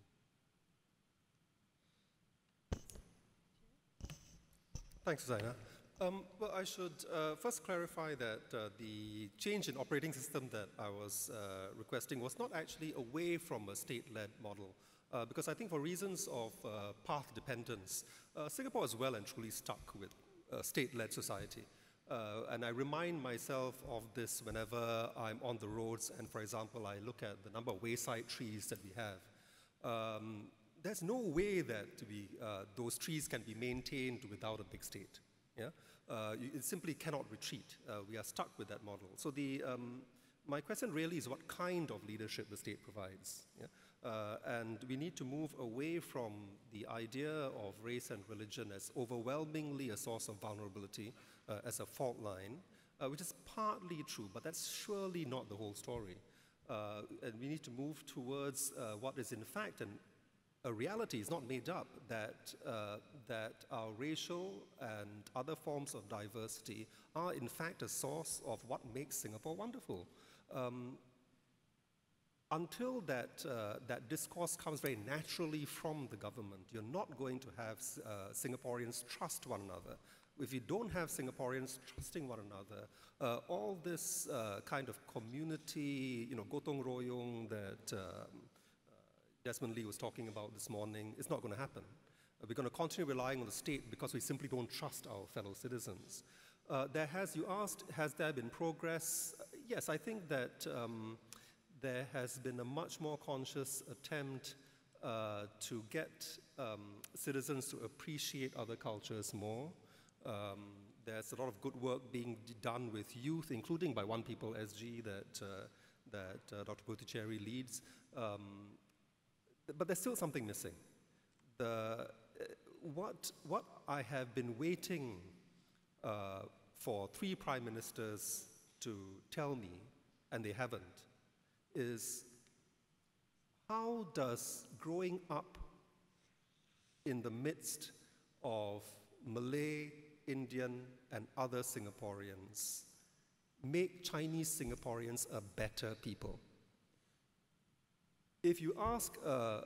Thanks, Zaina. Um, well, I should uh, first clarify that uh, the change in operating system that I was uh, requesting was not actually away from a state-led model. Uh, because I think for reasons of uh, path dependence, uh, Singapore is well and truly stuck with a state-led society. And I remind myself of this whenever I'm on the roads and, for example, I look at the number of wayside trees that we have. Um, there's no way that we, uh, those trees can be maintained without a big state. Yeah? Uh, it simply cannot retreat. Uh, we are stuck with that model. So the, um, my question really is what kind of leadership the state provides. Yeah? Uh, and we need to move away from the idea of race and religion as overwhelmingly a source of vulnerability, uh, as a fault line, uh, which is partly true, but that's surely not the whole story. And we need to move towards what is in fact an, a reality, it's not made up, that, uh, that our racial and other forms of diversity are in fact a source of what makes Singapore wonderful. Um, until that, uh, that discourse comes very naturally from the government, you're not going to have uh, Singaporeans trust one another. If you don't have Singaporeans trusting one another, uh, all this uh, kind of community, you know, gotong royong that um, Desmond Lee was talking about this morning is not going to happen. Uh, we're going to continue relying on the state because we simply don't trust our fellow citizens. there has, you asked, has there been progress? yes, I think that um, there has been a much more conscious attempt uh, to get um, citizens to appreciate other cultures more. Um, there's a lot of good work being done with youth, including by One People SG that, uh, that uh, Dr. Puthucheary leads. Um, but there's still something missing. The, uh, what, what I have been waiting uh, for three prime ministers to tell me, and they haven't, is how does growing up in the midst of Malay, Indian, and other Singaporeans make Chinese Singaporeans a better people? If you ask a,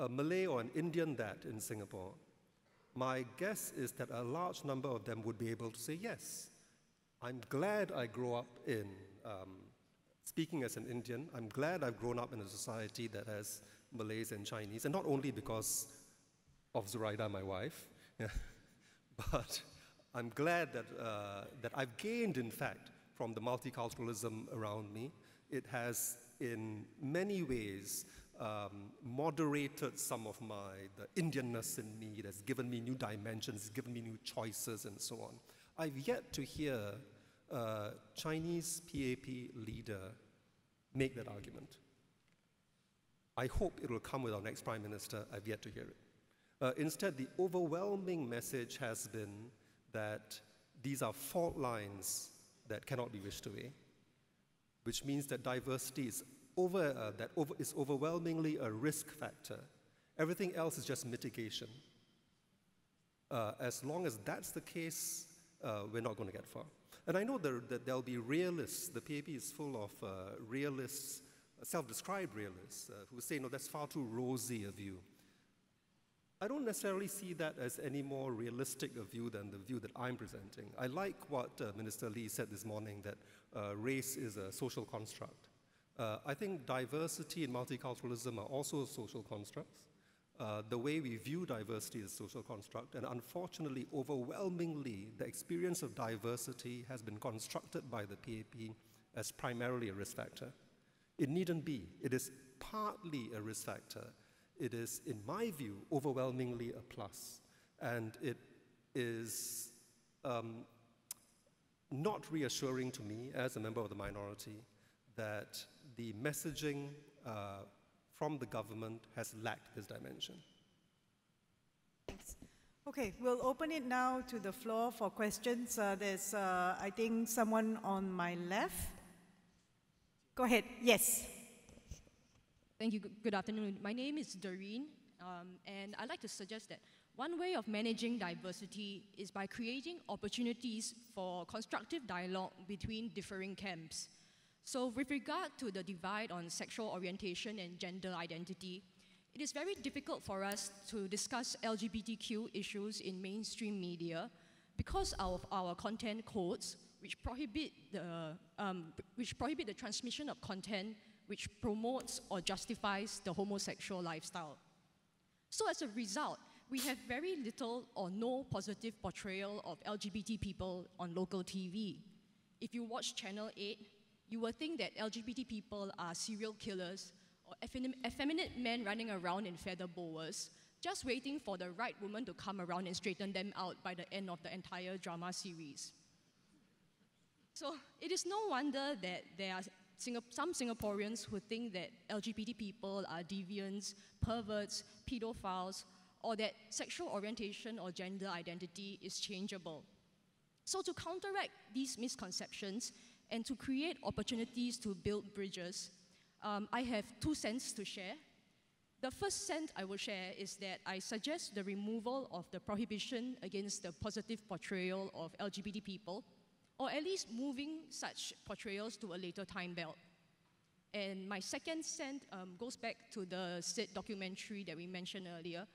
a Malay or an Indian that in Singapore, my guess is that a large number of them would be able to say yes. I'm glad I grew up in um, speaking as an Indian, I'm glad I've grown up in a society that has Malays and Chinese, and not only because of Zuraidah, my wife, but I'm glad that, uh, that I've gained, in fact, from the multiculturalism around me. It has, in many ways, um, moderated some of my the Indianness in me. It has given me new dimensions, given me new choices, and so on. I've yet to hear uh, Chinese PAP leader make that argument. I hope it will come with our next prime minister. I've yet to hear it. Uh, instead, the overwhelming message has been that these are fault lines that cannot be wished away, which means that diversity is, over, uh, that over, is overwhelmingly a risk factor. Everything else is just mitigation. Uh, as long as that's the case, uh, we're not going to get far. And I know there, that there'll be realists, the PAP is full of uh, realists, self described realists, uh, who say, no, that's far too rosy a view. I don't necessarily see that as any more realistic a view than the view that I'm presenting. I like what uh, Minister Lee said this morning that uh, race is a social construct. Uh, I think diversity and multiculturalism are also social constructs. Uh, the way we view diversity as a social construct, and unfortunately, overwhelmingly, the experience of diversity has been constructed by the PAP as primarily a risk factor. It needn't be. It is partly a risk factor. It is, in my view, overwhelmingly a. And it is um, not reassuring to me as a member of the minority that the messaging uh, from the government has lacked this dimension. Thanks. Okay, we'll open it now to the floor for questions. Uh, there's, uh, I think, someone on my left. Go ahead. Yes. Thank you. Good afternoon. My name is Doreen, um, and I'd like to suggest that one way of managing diversity is by creating opportunities for constructive dialogue between differing camps. So with regard to the divide on sexual orientation and gender identity, it is very difficult for us to discuss LGBTQ issues in mainstream media because of our content codes, which prohibit the, um, which prohibit the transmission of content which promotes or justifies the homosexual lifestyle. So as a result, we have very little or no positive portrayal of LGBT people on local TV. If you watch Channel 8, you will think that LGBT people are serial killers or effemin- effeminate men running around in feather boas, just waiting for the right woman to come around and straighten them out by the end of the entire drama series. So it is no wonder that there are some Singaporeans who think that LGBT people are deviants, perverts, pedophiles, or that sexual orientation or gender identity is changeable. So, to counteract these misconceptions and to create opportunities to build bridges, um, I have two cents to share. The first cent I will share is that I suggest the removal of the prohibition against the positive portrayal of LGBT people, or at least moving such portrayals to a later time belt. And my second cent um, goes back to the SID documentary that we mentioned earlier,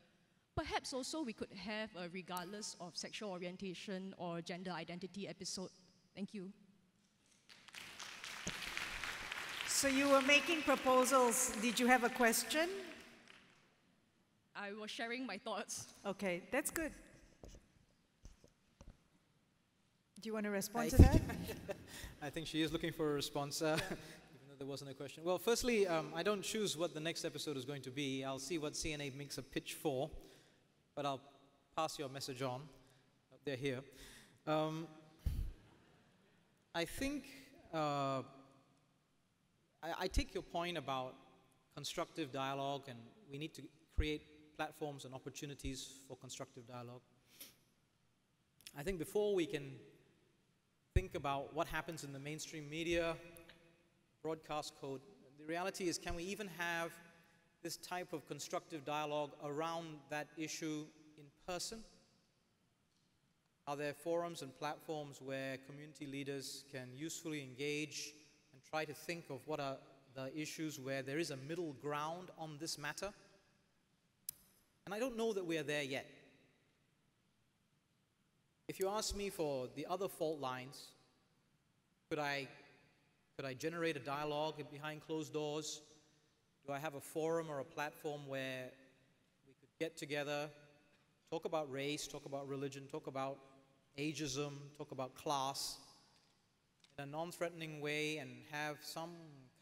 Perhaps also we could have a regardless of sexual orientation or gender identity episode. Thank you. So you were making proposals. Did you have a question? I was sharing my thoughts. Okay, that's good. Do you want to respond I to that? I think she is looking for a response, uh, even though there wasn't a question. Well, firstly, um, I don't choose what the next episode is going to be. I'll see what CNA makes a pitch for, but I'll pass your message on. They're here. Um, I think uh, I, I take your point about constructive dialogue, and we need to create platforms and opportunities for constructive dialogue. I think before we can think about what happens in the mainstream media, broadcast code, the reality is can we even have this type of constructive dialogue around that issue in person? Are there forums and platforms where community leaders can usefully engage and try to think of what are the issues where there is a middle ground on this matter? And I don't know that we are there yet. If you ask me for the other fault lines, could I, could I generate a dialogue behind closed doors? Do I have a forum or a platform where we could get together, talk about race, talk about religion, talk about ageism, talk about class in a non threatening way and have some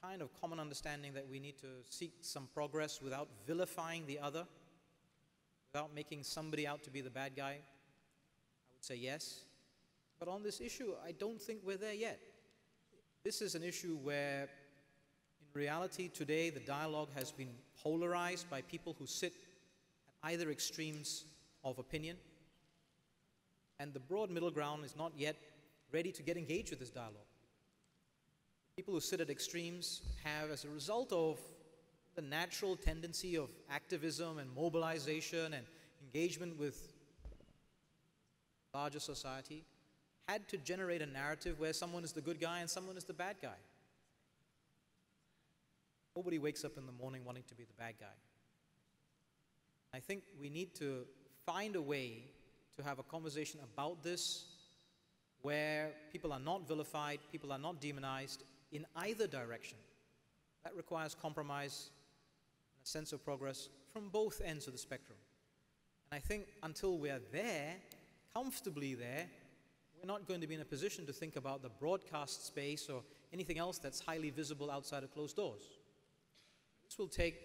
kind of common understanding that we need to seek some progress without vilifying the other, without making somebody out to be the bad guy? I would say yes. But on this issue, I don't think we're there yet. This is an issue where, reality, today the dialogue has been polarized by people who sit at either extremes of opinion. And the broad middle ground is not yet ready to get engaged with this dialogue. People who sit at extremes have, as a result of the natural tendency of activism and mobilization and engagement with larger society, had to generate a narrative where someone is the good guy and someone is the bad guy. Nobody wakes up in the morning wanting to be the bad guy. I think we need to find a way to have a conversation about this where people are not vilified, people are not demonized in either direction. That requires compromise and a sense of progress from both ends of the spectrum. And I think until we're there, comfortably there, we're not going to be in a position to think about the broadcast space or anything else that's highly visible outside of closed doors. This will take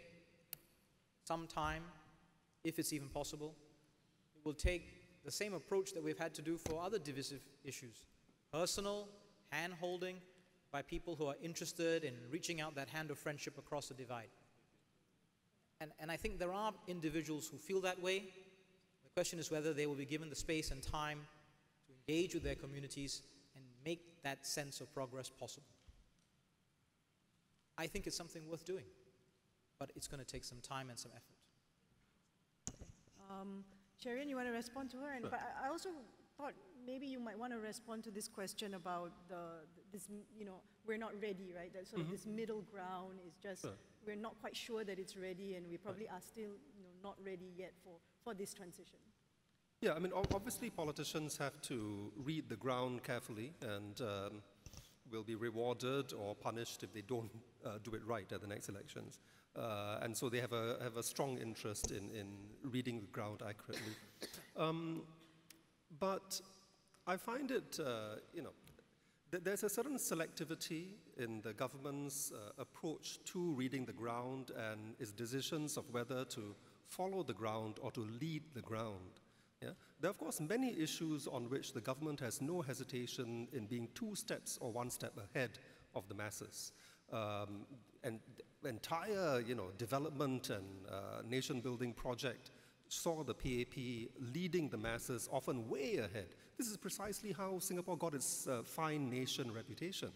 some time, if it's even possible. It will take the same approach that we've had to do for other divisive issues personal, hand holding by people who are interested in reaching out that hand of friendship across the divide. And, and I think there are individuals who feel that way. The question is whether they will be given the space and time to engage with their communities and make that sense of progress possible. I think it's something worth doing, but it's going to take some time and some effort. Um, Cherian, you want to respond to her? And, But I- I also thought maybe you might want to respond to this question about the, this, you know, we're not ready, right? That sort of this middle ground is just, Sure. we're not quite sure that it's ready and we probably are still, you know, not ready yet for, for this transition. Yeah, I mean, obviously politicians have to read the ground carefully and um, will be rewarded or punished if they don't uh, do it right at the next elections. Uh, and so they have a, have a strong interest in, in reading the ground accurately. Um, but I find it, uh, you know, th- there's a certain selectivity in the government's uh, approach to reading the ground and its decisions of whether to follow the ground or to lead the ground. Yeah? There are, of course, many issues on which the government has no hesitation in being two steps or one step ahead of the masses. Um, and the entire, you know, development and uh, nation-building project saw the PAP leading the masses, often way ahead. This is precisely how Singapore got its uh, fine nation reputation.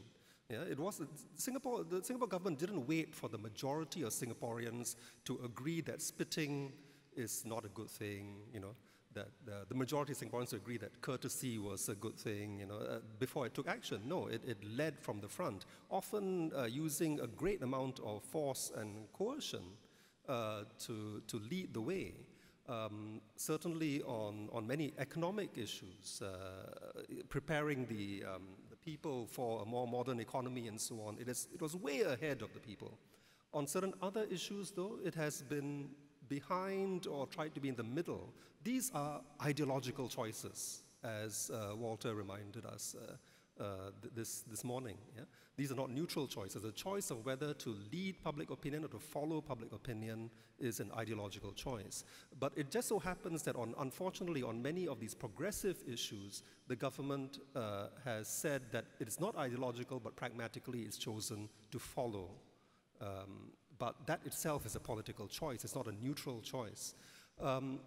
Yeah, it was Singapore. The Singapore government didn't wait for the majority of Singaporeans to agree that spitting is not a good thing. You know, that uh, the majority of Singaporeans agree that courtesy was a good thing, you know, uh, before it took action. No, it, it led from the front, often uh, using a great amount of force and coercion uh, to, to lead the way. Um, certainly on, on many economic issues, uh, preparing the, um, the people for a more modern economy and so on, it, is, it was way ahead of the people. On certain other issues, though, it has been behind or tried to be in the middle. These are ideological choices, as uh, Walter reminded us uh, uh, th- this, this morning. Yeah? These are not neutral choices. The choice of whether to lead public opinion or to follow public opinion is an ideological choice. But it just so happens that, on, unfortunately, on many of these progressive issues, the government uh, has said that it is not ideological, but pragmatically it's chosen to follow. Um, but that itself is a political choice, it's not a neutral choice. Um,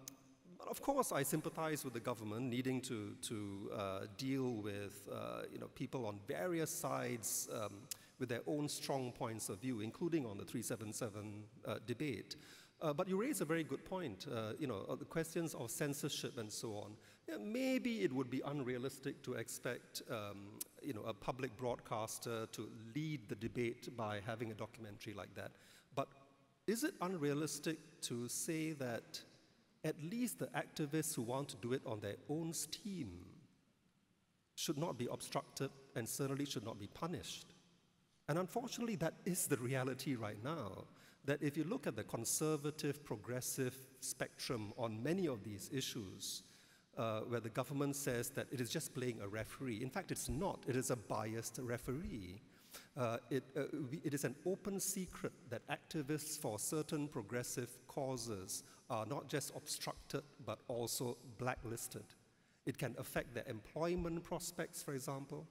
but of course, I sympathize with the government needing to, to uh, deal with uh, you know, people on various sides um, with their own strong points of view, including on the 377 uh, debate. Uh, but you raise a very good point, uh, you know, the questions of censorship and so on. Yeah, maybe it would be unrealistic to expect, um, you know, a public broadcaster to lead the debate by having a documentary like that. But is it unrealistic to say that at least the activists who want to do it on their own steam should not be obstructed and certainly should not be punished? And unfortunately, that is the reality right now. That if you look at the conservative, progressive spectrum on many of these issues, uh, where the government says that it is just playing a referee. In fact, it's not. It is a biased referee. Uh, it, uh, it is an open secret that activists for certain progressive causes are not just obstructed but also blacklisted. It can affect their employment prospects, for example.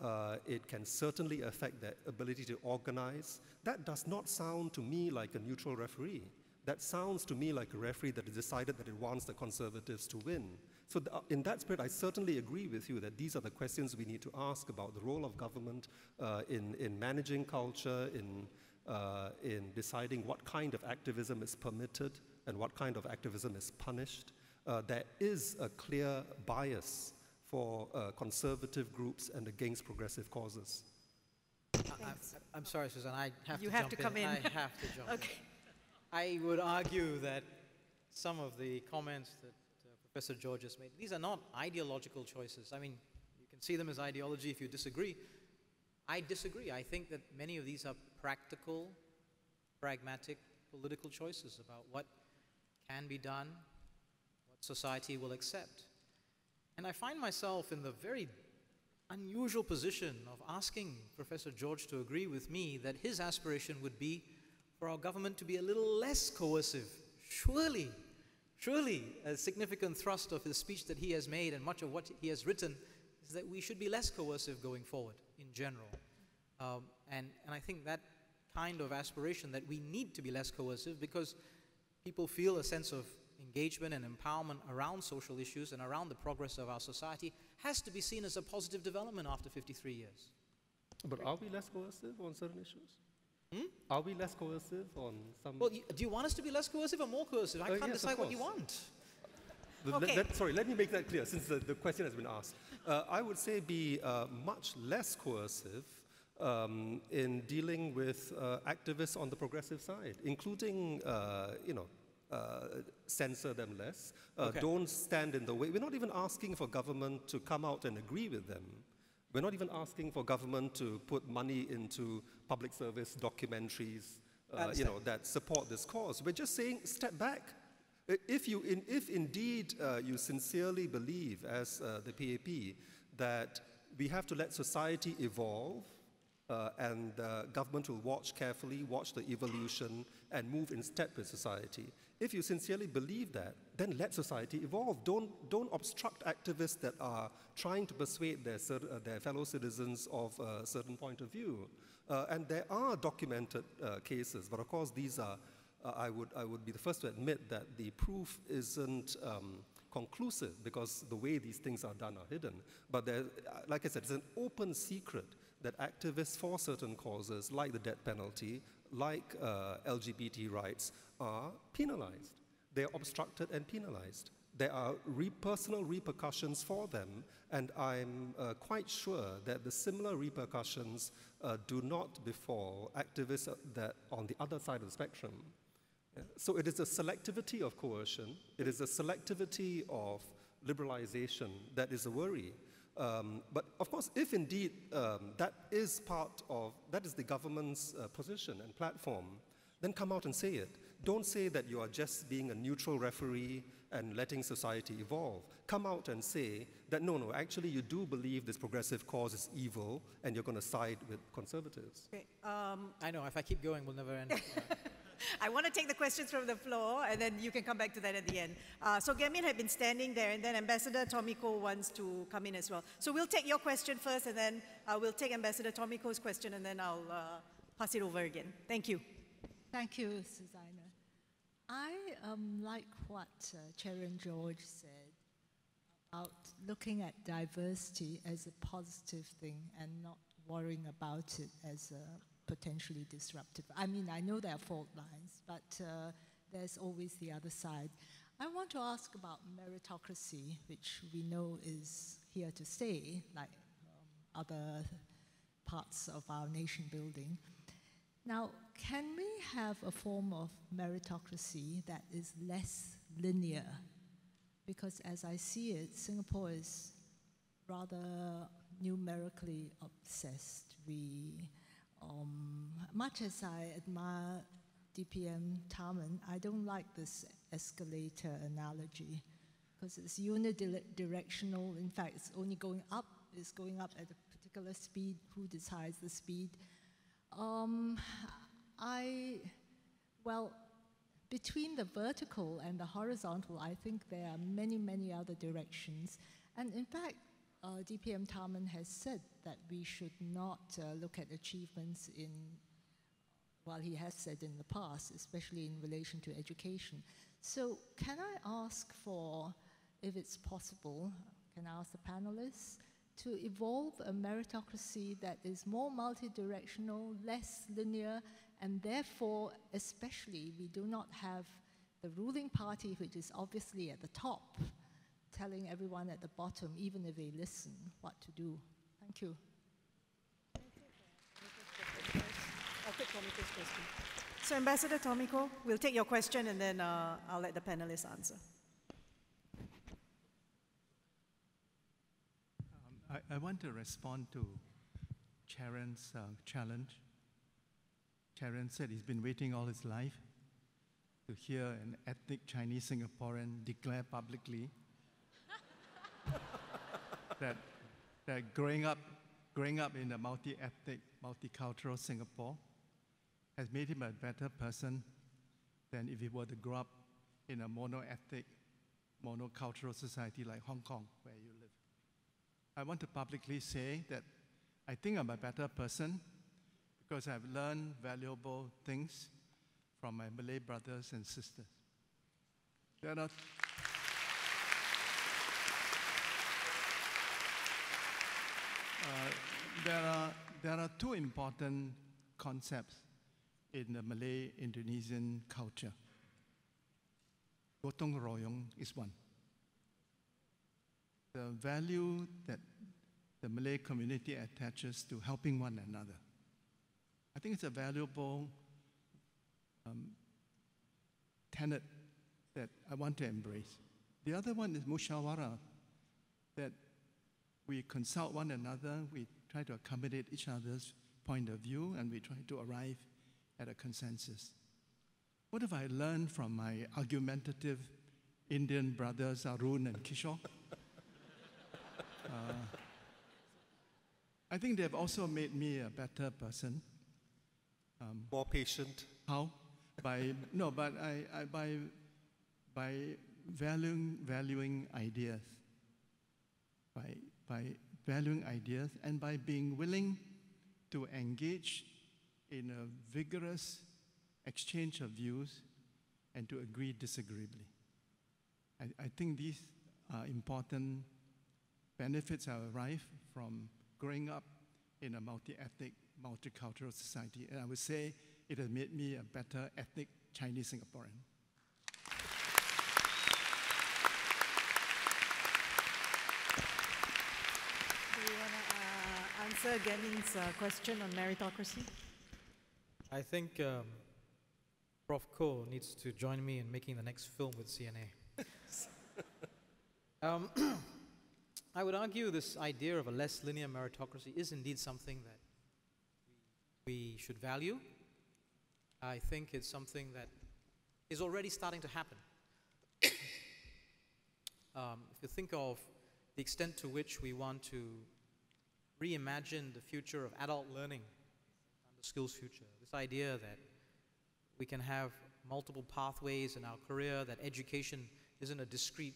Uh, it can certainly affect their ability to organize. That does not sound to me like a neutral referee. That sounds to me like a referee that has decided that it wants the conservatives to win. So, the, in that spirit, I certainly agree with you that these are the questions we need to ask about the role of government uh, in, in managing culture, in, uh, in deciding what kind of activism is permitted and what kind of activism is punished. Uh, there is a clear bias for uh, conservative groups and against progressive causes. I, am sorry, Susan, I have You to have jump to come in. I have to jump Okay. in. I would argue that some of the comments that uh, Professor George has made, these are not ideological choices. I mean, you can see them as ideology if you disagree. I disagree. I think that many of these are practical, pragmatic political choices about what can be done, what society will accept. And I find myself in the very unusual position of asking Professor George to agree with me that his aspiration would be for our government to be a little less coercive. Surely, surely, a significant thrust of his speech that he has made and much of what he has written is that we should be less coercive going forward in general. Um, and, and I think that kind of aspiration that we need to be less coercive because people feel a sense of engagement and empowerment around social issues and around the progress of our society has to be seen as a positive development after 53 years. But are we less coercive on certain issues? Hmm? Are we less coercive on some? Well, you, do you want us to be less coercive or more coercive? I Uh, can't yes, decide what you want. The- Okay. let- sorry, let me make that clear since the, the question has been asked. Uh, I would say be uh, much less coercive um, in dealing with uh, activists on the progressive side, including, uh, you know, uh, censor them less. Uh, Okay. Don't stand in the way. We're not even asking for government to come out and agree with them. We're not even asking for government to put money into public service documentaries uh, you know, that support this cause. We're just saying, step back. If, you in, if indeed uh, you sincerely believe, as uh, the PAP, that we have to let society evolve uh, and uh, government will watch carefully, watch the evolution, and move in step with society. If you sincerely believe that, then let society evolve. Don't, don't obstruct activists that are trying to persuade their, uh, their fellow citizens of a certain point of view. Uh, and there are documented uh, cases, but of course, these are, uh, I, would, I would be the first to admit that the proof isn't um, conclusive because the way these things are done are hidden. But there, like I said, it's an open secret that activists for certain causes, like the death penalty, like uh, LGBT rights, are penalized. They're obstructed and penalized. There are re personal repercussions for them, and I'm uh, quite sure that the similar repercussions uh, do not befall activists that on the other side of the spectrum. Yeah. So it is a selectivity of coercion, it is a selectivity of liberalization that is a worry. Um, but of course, if indeed um, that is part of, that is the government's uh, position and platform, then come out and say it. Don't say that you are just being a neutral referee and letting society evolve. Come out and say that no, no, actually you do believe this progressive cause is evil and you're going to side with conservatives. Okay, um, I know, if I keep going, we'll never end. I want to take the questions from the floor, and then you can come back to that at the end. Uh, so Gamin had been standing there, and then Ambassador Tommy Koh wants to come in as well. So we'll take your question first, and then uh, we'll take Ambassador Tommy Koh's question, and then I'll uh, pass it over again. Thank you. Thank you, Suzaina. I um, like what uh, George said about looking at diversity as a positive thing and not worrying about it as a potentially disruptive. I mean, I know there are fault lines, but uh, there's always the other side. I want to ask about meritocracy, which we know is here to stay, like um, other parts of our nation building. Now, can we have a form of meritocracy that is less linear? Because as I see it, Singapore is rather numerically obsessed. We um, much as I admire DPM Tharman, I don't like this escalator analogy because it's unidirectional. In fact, it's only going up. It's going up at a particular speed. Who decides the speed? Um, I, well, between the vertical and the horizontal, I think there are many, many other directions. And in fact, uh, DPM Tharman has said that we should not uh, look at achievements in, well, he has said in the past, especially in relation to education. So can I ask for, if it's possible, can I ask the panelists, to evolve a meritocracy that is more multidirectional, less linear, and therefore, especially, we do not have the ruling party, which is obviously at the top, telling everyone at the bottom, even if they listen, what to do. Thank you. I'll take Tommy Koh's question. So, Ambassador Tommy Koh, we'll take your question and then uh, I'll let the panelists answer. Um, I, I, want to respond to Cherian's uh, challenge. Cherian said he's been waiting all his life to hear an ethnic Chinese Singaporean declare publicly that, that growing, up, growing up in a multi-ethnic, multicultural Singapore has made him a better person than if he were to grow up in a mono-ethnic, monocultural society like Hong Kong, where you live. I want to publicly say that I think I'm a better person because I've learned valuable things from my Malay brothers and sisters. There are Uh, there, are, there are two important concepts in the Malay Indonesian culture. Gotong royong is one. The value that the Malay community attaches to helping one another. I think it's a valuable um, tenet that I want to embrace. The other one is musyawarah, that we consult one another, we try to accommodate each other's point of view, and we try to arrive at a consensus. What have I learned from my argumentative Indian brothers Arun and Kishore? Uh, I think they've also made me a better person. Um, More patient. how? By no, but I, I by by valuing valuing ideas. By by valuing ideas and by being willing to engage in a vigorous exchange of views and to agree disagreeably. I, I think these are important benefits are arrived from growing up in a multi-ethnic, multicultural society. And I would say it has made me a better ethnic Chinese Singaporean. Do you want to uh, answer Ganin's uh, question on meritocracy? I think um, Prof. Koh needs to join me in making the next film with CNA. um, I would argue this idea of a less linear meritocracy is indeed something that we should value. I think it's something that is already starting to happen. um, if you think of the extent to which we want to reimagine the future of adult learning the SkillsFuture, this idea that we can have multiple pathways in our career, that education isn't a discrete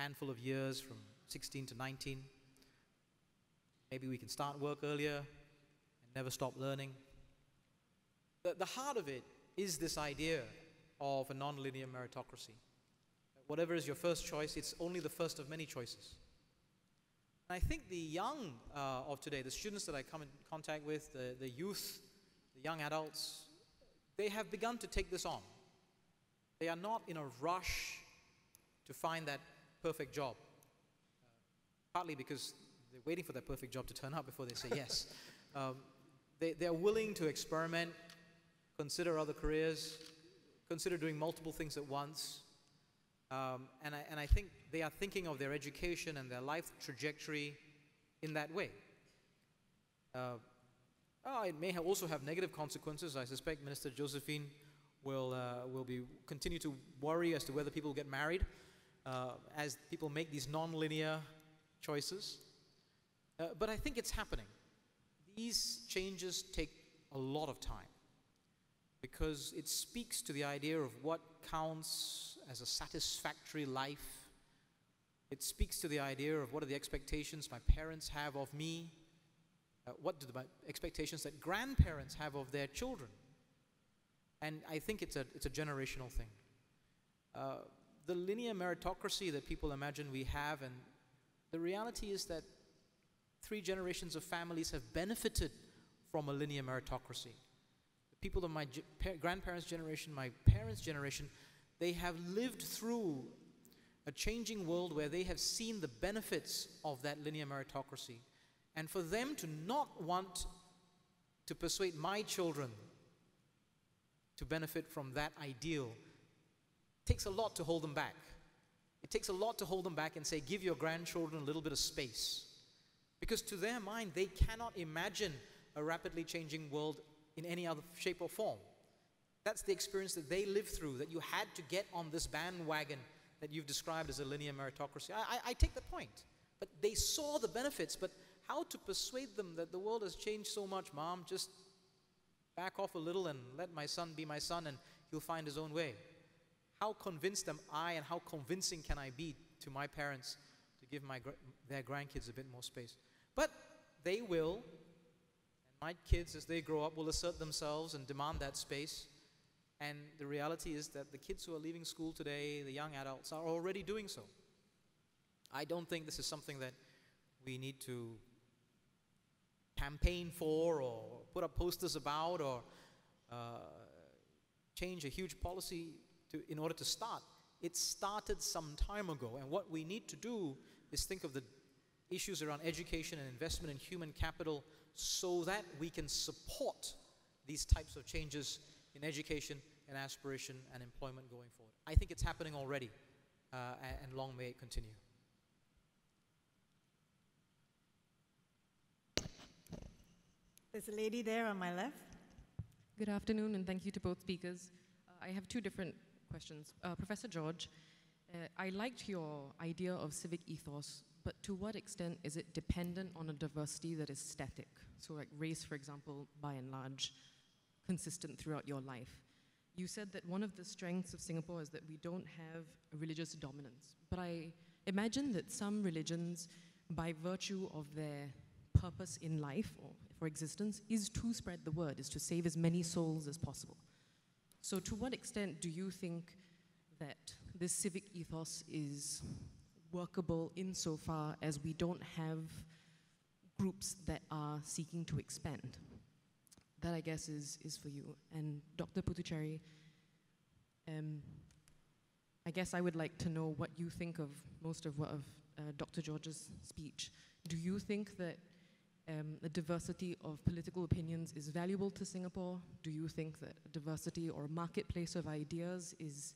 handful of years from 16 to 19. Maybe we can start work earlier and never stop learning. The, the heart of it is this idea of a nonlinear meritocracy. Whatever is your first choice, it's only the first of many choices. And I think the young uh, of today, the students that I come in contact with, the, the youth, the young adults, they have begun to take this on. They are not in a rush to find that perfect job, uh, partly because they're waiting for that perfect job to turn up before they say yes. Um, they, they're willing to experiment, consider other careers, consider doing multiple things at once. Um, and, I, and I think they are thinking of their education and their life trajectory in that way. Uh, oh, it may ha- also have negative consequences. I suspect Minister Josephine will, uh, will be, continue to worry as to whether people get married uh, as people make these non-linear choices. Uh, but I think it's happening. These changes take a lot of time because it speaks to the idea of what counts as a satisfactory life. It speaks to the idea of what are the expectations my parents have of me, uh, what do the expectations that grandparents have of their children. And I think it's a, it's a generational thing. Uh, the linear meritocracy that people imagine we have, and the reality is that three generations of families have benefited from a linear meritocracy. People of my grandparents' generation, my parents' generation, they have lived through a changing world where they have seen the benefits of that linear meritocracy. And for them to not want to persuade my children to benefit from that ideal takes a lot to hold them back. It takes a lot to hold them back and say, give your grandchildren a little bit of space. Because to their mind, they cannot imagine a rapidly changing world in any other shape or form. That's the experience that they lived through, that you had to get on this bandwagon that you've described as a linear meritocracy. I, I, I take the point. But they saw the benefits. But how to persuade them that the world has changed so much, Mom? Just back off a little and let my son be my son and he'll find his own way. How convinced am I and how convincing can I be to my parents to give my, their grandkids a bit more space? But they will, my kids, as they grow up, will assert themselves and demand that space. And the reality is that the kids who are leaving school today, the young adults, are already doing so. I don't think this is something that we need to campaign for or put up posters about or uh, change a huge policy to, in order to start. It started some time ago, and what we need to do is think of the issues around education and investment in human capital so that we can support these types of changes in education and aspiration and employment going forward. I think it's happening already, uh, and long may it continue. There's a lady there on my left. Good afternoon, and thank you to both speakers. Uh, I have two different questions. Uh, Professor George, uh, I liked your idea of civic ethos, but to what extent is it dependent on a diversity that is static? So, like race, for example, by and large, consistent throughout your life. You said that one of the strengths of Singapore is that we don't have religious dominance. But I imagine that some religions, by virtue of their purpose in life or for existence, is to spread the word, is to save as many souls as possible. So, to what extent do you think that this civic ethos is workable insofar as we don't have groups that are seeking to expand? that I guess is, is for you. And Dr. Puthucheary, um, I guess I would like to know what you think of most of what of uh, Dr. George's speech. Do you think that um, the diversity of political opinions is valuable to Singapore? Do you think that diversity or marketplace of ideas is,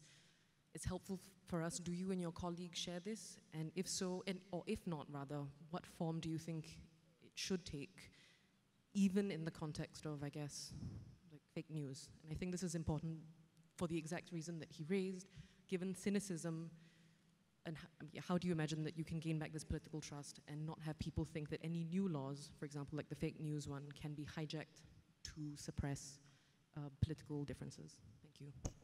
is helpful for us? Do you and your colleagues share this? And if so, and, or if not, rather, what form do you think it should take? even in the context of, I guess, like fake news. And I think this is important for the exact reason that he raised, given cynicism. And how do you imagine that you can gain back this political trust and not have people think that any new laws, for example, like the fake news one, can be hijacked to suppress uh, political differences? Thank you.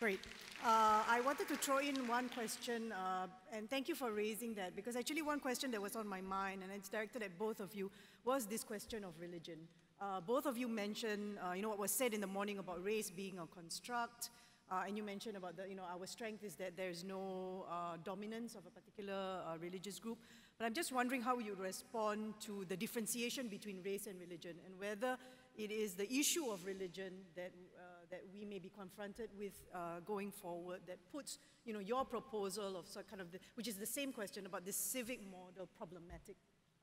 Great. Uh, I wanted to throw in one question, uh, and thank you for raising that, because actually one question that was on my mind, and it's directed at both of you, was this question of religion. Uh, both of you mentioned, uh, you know, what was said in the morning about race being a construct, uh, and you mentioned about the, you know, our strength is that there's no uh, dominance of a particular religious group. But I'm just wondering how you respond to the differentiation between race and religion, and whether it is the issue of religion that that we may be confronted with uh, going forward that puts, you know, your proposal of sort kind of, the, which is the same question about this civic model problematic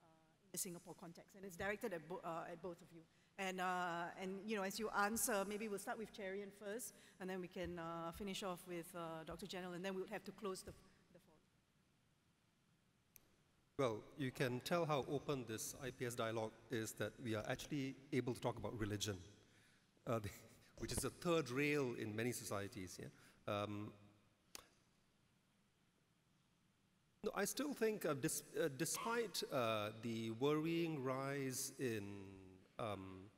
uh, in the Singapore context, and it's directed at, bo uh, at both of you. And, uh, and, you know, as you answer, maybe we'll start with Cherian first, and then we can uh, finish off with Dr. Janil, and then we would have to close the, the forum. Well, you can tell how open this IPS dialogue is that we are actually able to talk about religion. Uh, the, which is a third rail in many societies. Yeah? Um, no, I still think, uh, dis uh, despite uh, the worrying rise in um,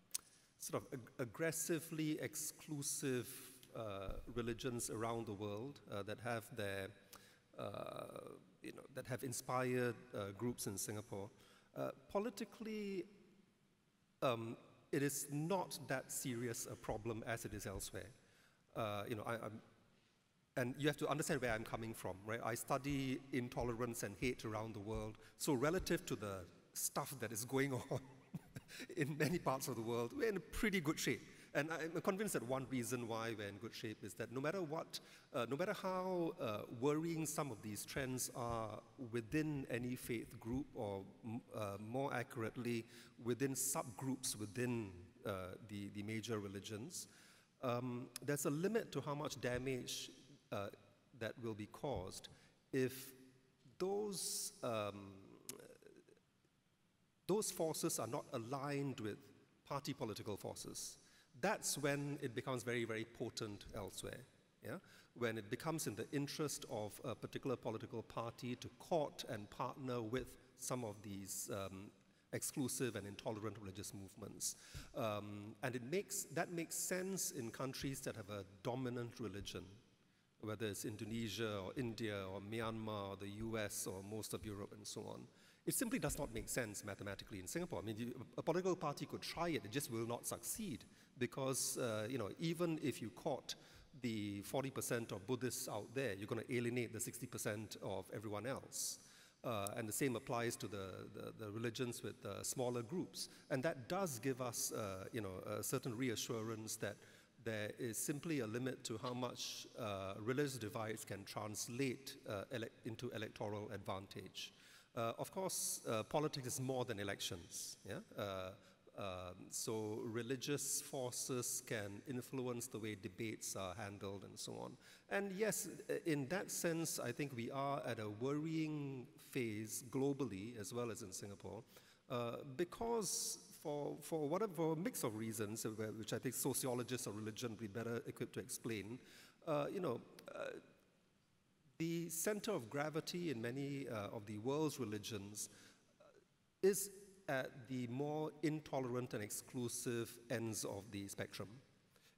sort of ag aggressively exclusive uh, religions around the world uh, that have their, uh, you know, that have inspired groups in Singapore, politically, um, it is not that serious a problem as it is elsewhere. Uh, you know, I, and you have to understand where I'm coming from, right? I study intolerance and hate around the world. So relative to the stuff that is going on in many parts of the world, we're in pretty good shape. And I'm convinced that one reason why we're in good shape is that no matter what, uh, no matter how uh, worrying some of these trends are within any faith group, or uh, more accurately, within subgroups within uh, the, the major religions, um, there's a limit to how much damage uh, that will be caused if those, um, those forces are not aligned with party political forces that's when it becomes very, very potent elsewhere. Yeah? When it becomes in the interest of a particular political party to court and partner with some of these um, exclusive and intolerant religious movements. Um, and it makes, that makes sense in countries that have a dominant religion, whether it's Indonesia or India or Myanmar or the US or most of Europe and so on. It simply does not make sense mathematically in Singapore. I mean, a political party could try it, it just will not succeed because, uh, you know, even if you caught the 40% of Buddhists out there, you're going to alienate the 60% of everyone else. Uh, and the same applies to the, the, the religions with uh, smaller groups. And that does give us, uh, you know, a certain reassurance that there is simply a limit to how much uh, religious divides can translate uh, ele into electoral advantage. Of course, politics is more than elections. Yeah? Um, so religious forces can influence the way debates are handled and so on. And yes, in that sense, I think we are at a worrying phase globally as well as in Singapore, uh, because for, for whatever mix of reasons, uh, which I think sociologists or religion would be better equipped to explain. Uh, you know, uh, the center of gravity in many uh, of the world's religions uh, is at the more intolerant and exclusive ends of the spectrum.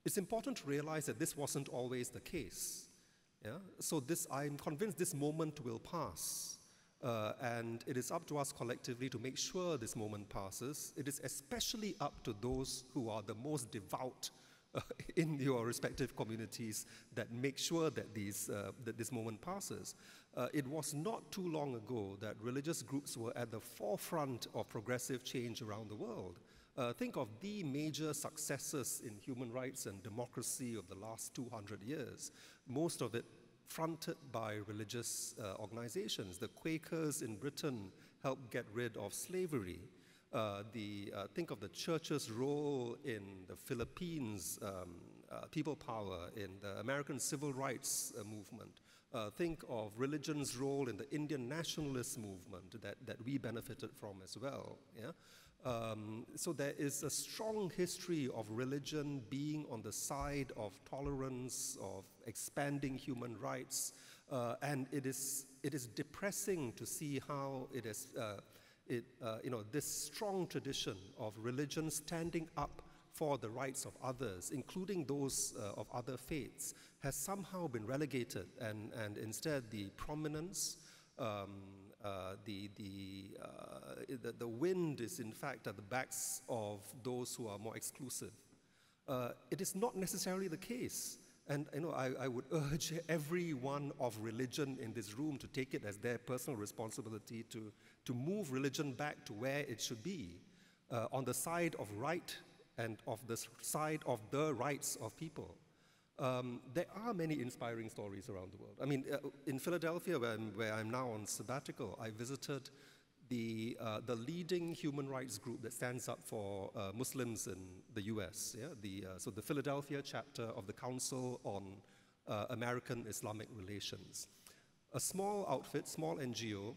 It's important to realize that this wasn't always the case. Yeah? So this, I'm convinced this moment will pass. Uh, and it is up to us collectively to make sure this moment passes. It is especially up to those who are the most devout in your respective communities that make sure that, these, uh, that this moment passes. Uh, it was not too long ago that religious groups were at the forefront of progressive change around the world. Uh, think of the major successes in human rights and democracy of the last 200 years. Most of it fronted by religious uh, organizations. The Quakers in Britain helped get rid of slavery. Uh, the, uh, think of the church's role in the Philippines, um, uh, people power, in the American civil rights uh, movement. Think of religion's role in the Indian nationalist movement that, that we benefited from as well. Yeah? Um, so there is a strong history of religion being on the side of tolerance, of expanding human rights, uh, and it is, it is depressing to see how it is, uh, it, uh, you know, this strong tradition of religion standing up for the rights of others, including those uh, of other faiths, has somehow been relegated, and, and instead the prominence, um, uh, the, the, uh, the, the, wind is in fact at the backs of those who are more exclusive. Uh, it is not necessarily the case. And you know, I, I, would urge everyone of religion in this room to take it as their personal responsibility to, to move religion back to where it should be, uh, on the side of right and of the side of the rights of people. Um, there are many inspiring stories around the world. I mean, uh, in Philadelphia, where I'm, where I'm, now on sabbatical, I visited the, uh, the leading human rights group that stands up for uh, Muslims in the US. Yeah? The, uh, so the Philadelphia chapter of the Council on uh, American Islamic Relations. A small outfit, small NGO,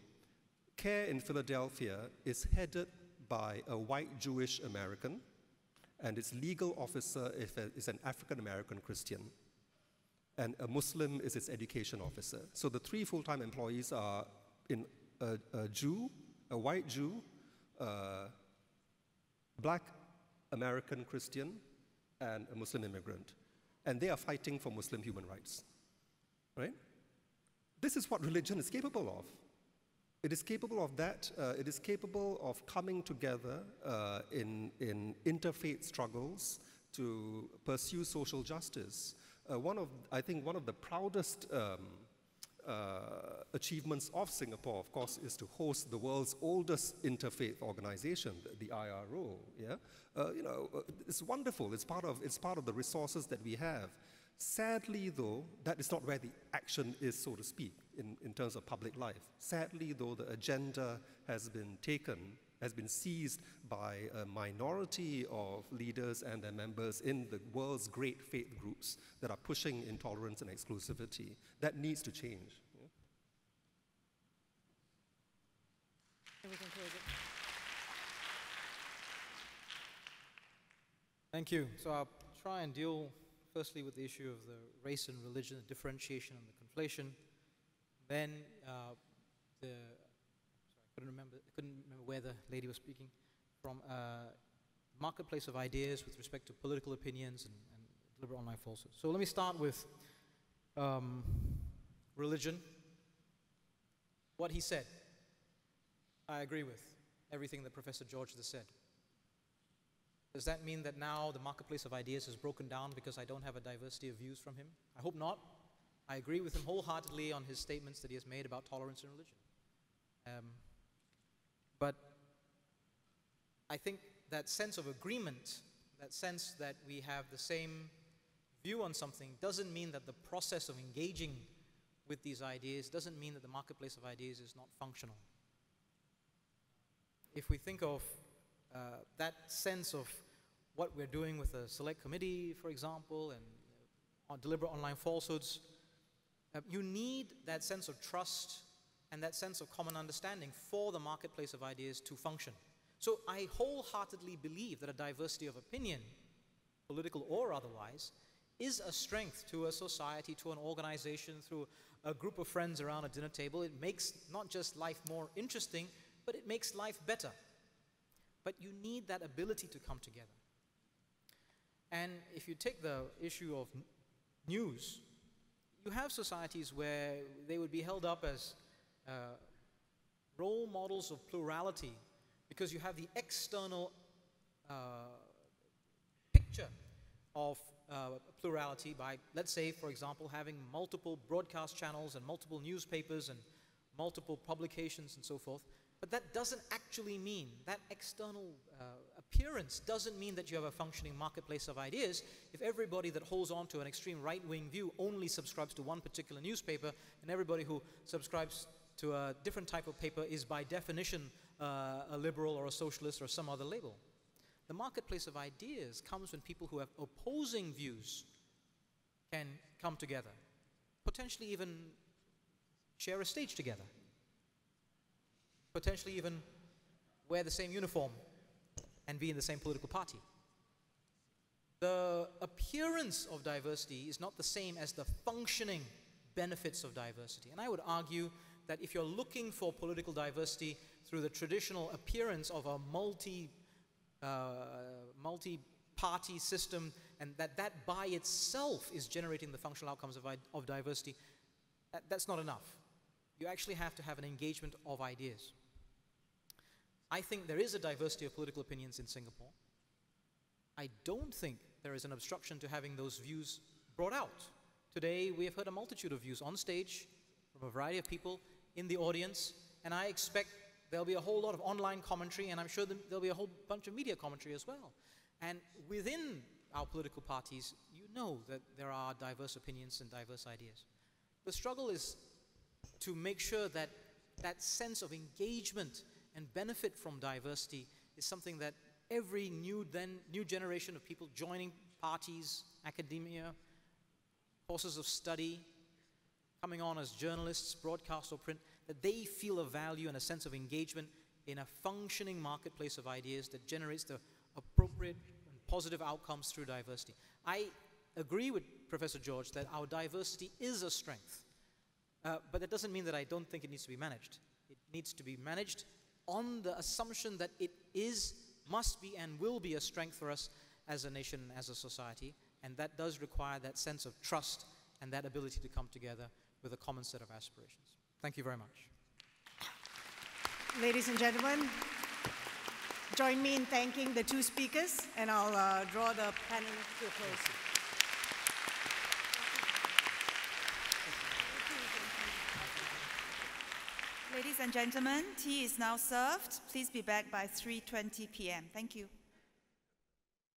CAIR in Philadelphia is headed by a white Jewish American and its legal officer is an African American Christian, and a Muslim is its education officer. So the three full time employees are in a, a, Jew, a white Jew, a black American Christian, and a Muslim immigrant. And they are fighting for Muslim human rights. Right? This is what religion is capable of. It is capable of that. Uh, it is capable of coming together uh, in, in interfaith struggles to pursue social justice. Uh, one of, I think one of the proudest um, uh, achievements of Singapore, of course, is to host the world's oldest interfaith organization, the, the IRO. Yeah? Uh, you know, uh, it's wonderful. It's part, of, it's part of the resources that we have. Sadly, though, that is not where the action is, so to speak, in, in terms of public life. Sadly, though, the agenda has been taken, has been seized by a minority of leaders and their members in the world's great faith groups that are pushing intolerance and exclusivity. That needs to change. Thank you. So I'll try and deal firstly with the issue of the race and religion, the differentiation and the conflation. Then uh, the, sorry, I couldn't remember, I couldn't remember where the lady was speaking from. Uh, marketplace of ideas with respect to political opinions and, and deliberate online falsehoods. So let me start with um, religion. What he said, I agree with everything that Professor George has said. Does that mean that now the marketplace of ideas has broken down because I don't have a diversity of views from him? I hope not. I agree with him wholeheartedly on his statements that he has made about tolerance in religion. Um, but I think that sense of agreement, that sense that we have the same view on something, doesn't mean that the process of engaging with these ideas doesn't mean that the marketplace of ideas is not functional. If we think of uh, that sense of what we're doing with the select committee, for example, and uh, deliberate online falsehoods, uh, you need that sense of trust and that sense of common understanding for the marketplace of ideas to function. So I wholeheartedly believe that a diversity of opinion, political or otherwise, is a strength to a society, to an organization, through a group of friends around a dinner table. It makes not just life more interesting, but it makes life better. But you need that ability to come together. And if you take the issue of news, you have societies where they would be held up as uh, role models of plurality because you have the external uh, picture of uh, plurality by, let's say, for example, having multiple broadcast channels and multiple newspapers and multiple publications and so forth. But that doesn't actually mean, that external uh, appearance doesn't mean that you have a functioning marketplace of ideas if everybody that holds on to an extreme right wing view only subscribes to one particular newspaper and everybody who subscribes to a different type of paper is by definition uh, a liberal or a socialist or some other label. The marketplace of ideas comes when people who have opposing views can come together, potentially even share a stage together, potentially even wear the same uniform and be in the same political party. The appearance of diversity is not the same as the functioning benefits of diversity. And I would argue that if you're looking for political diversity through the traditional appearance of a multi, uh, multi-party system and that that by itself is generating the functional outcomes of, of diversity, that, that's not enough. You actually have to have an engagement of ideas. I think there is a diversity of political opinions in Singapore. I don't think there is an obstruction to having those views brought out. Today, we have heard a multitude of views on stage from a variety of people in the audience, and I expect there'll be a whole lot of online commentary, and I'm sure there'll be a whole bunch of media commentary as well. And within our political parties, you know that there are diverse opinions and diverse ideas. The struggle is to make sure that that sense of engagement and benefit from diversity is something that every new, then, new generation of people joining parties, academia, courses of study, coming on as journalists, broadcast or print, that they feel a value and a sense of engagement in a functioning marketplace of ideas that generates the appropriate and positive outcomes through diversity. I agree with Professor George that our diversity is a strength, uh, but that doesn't mean that I don't think it needs to be managed. It needs to be managed on the assumption that it is, must be, and will be a strength for us as a nation, and as a society, and that does require that sense of trust and that ability to come together with a common set of aspirations. Thank you very much. Ladies and gentlemen, join me in thanking the two speakers, and I'll uh, draw the panel to a close. Ladies and gentlemen, tea is now served. Please be back by 3.20 p.m. Thank you.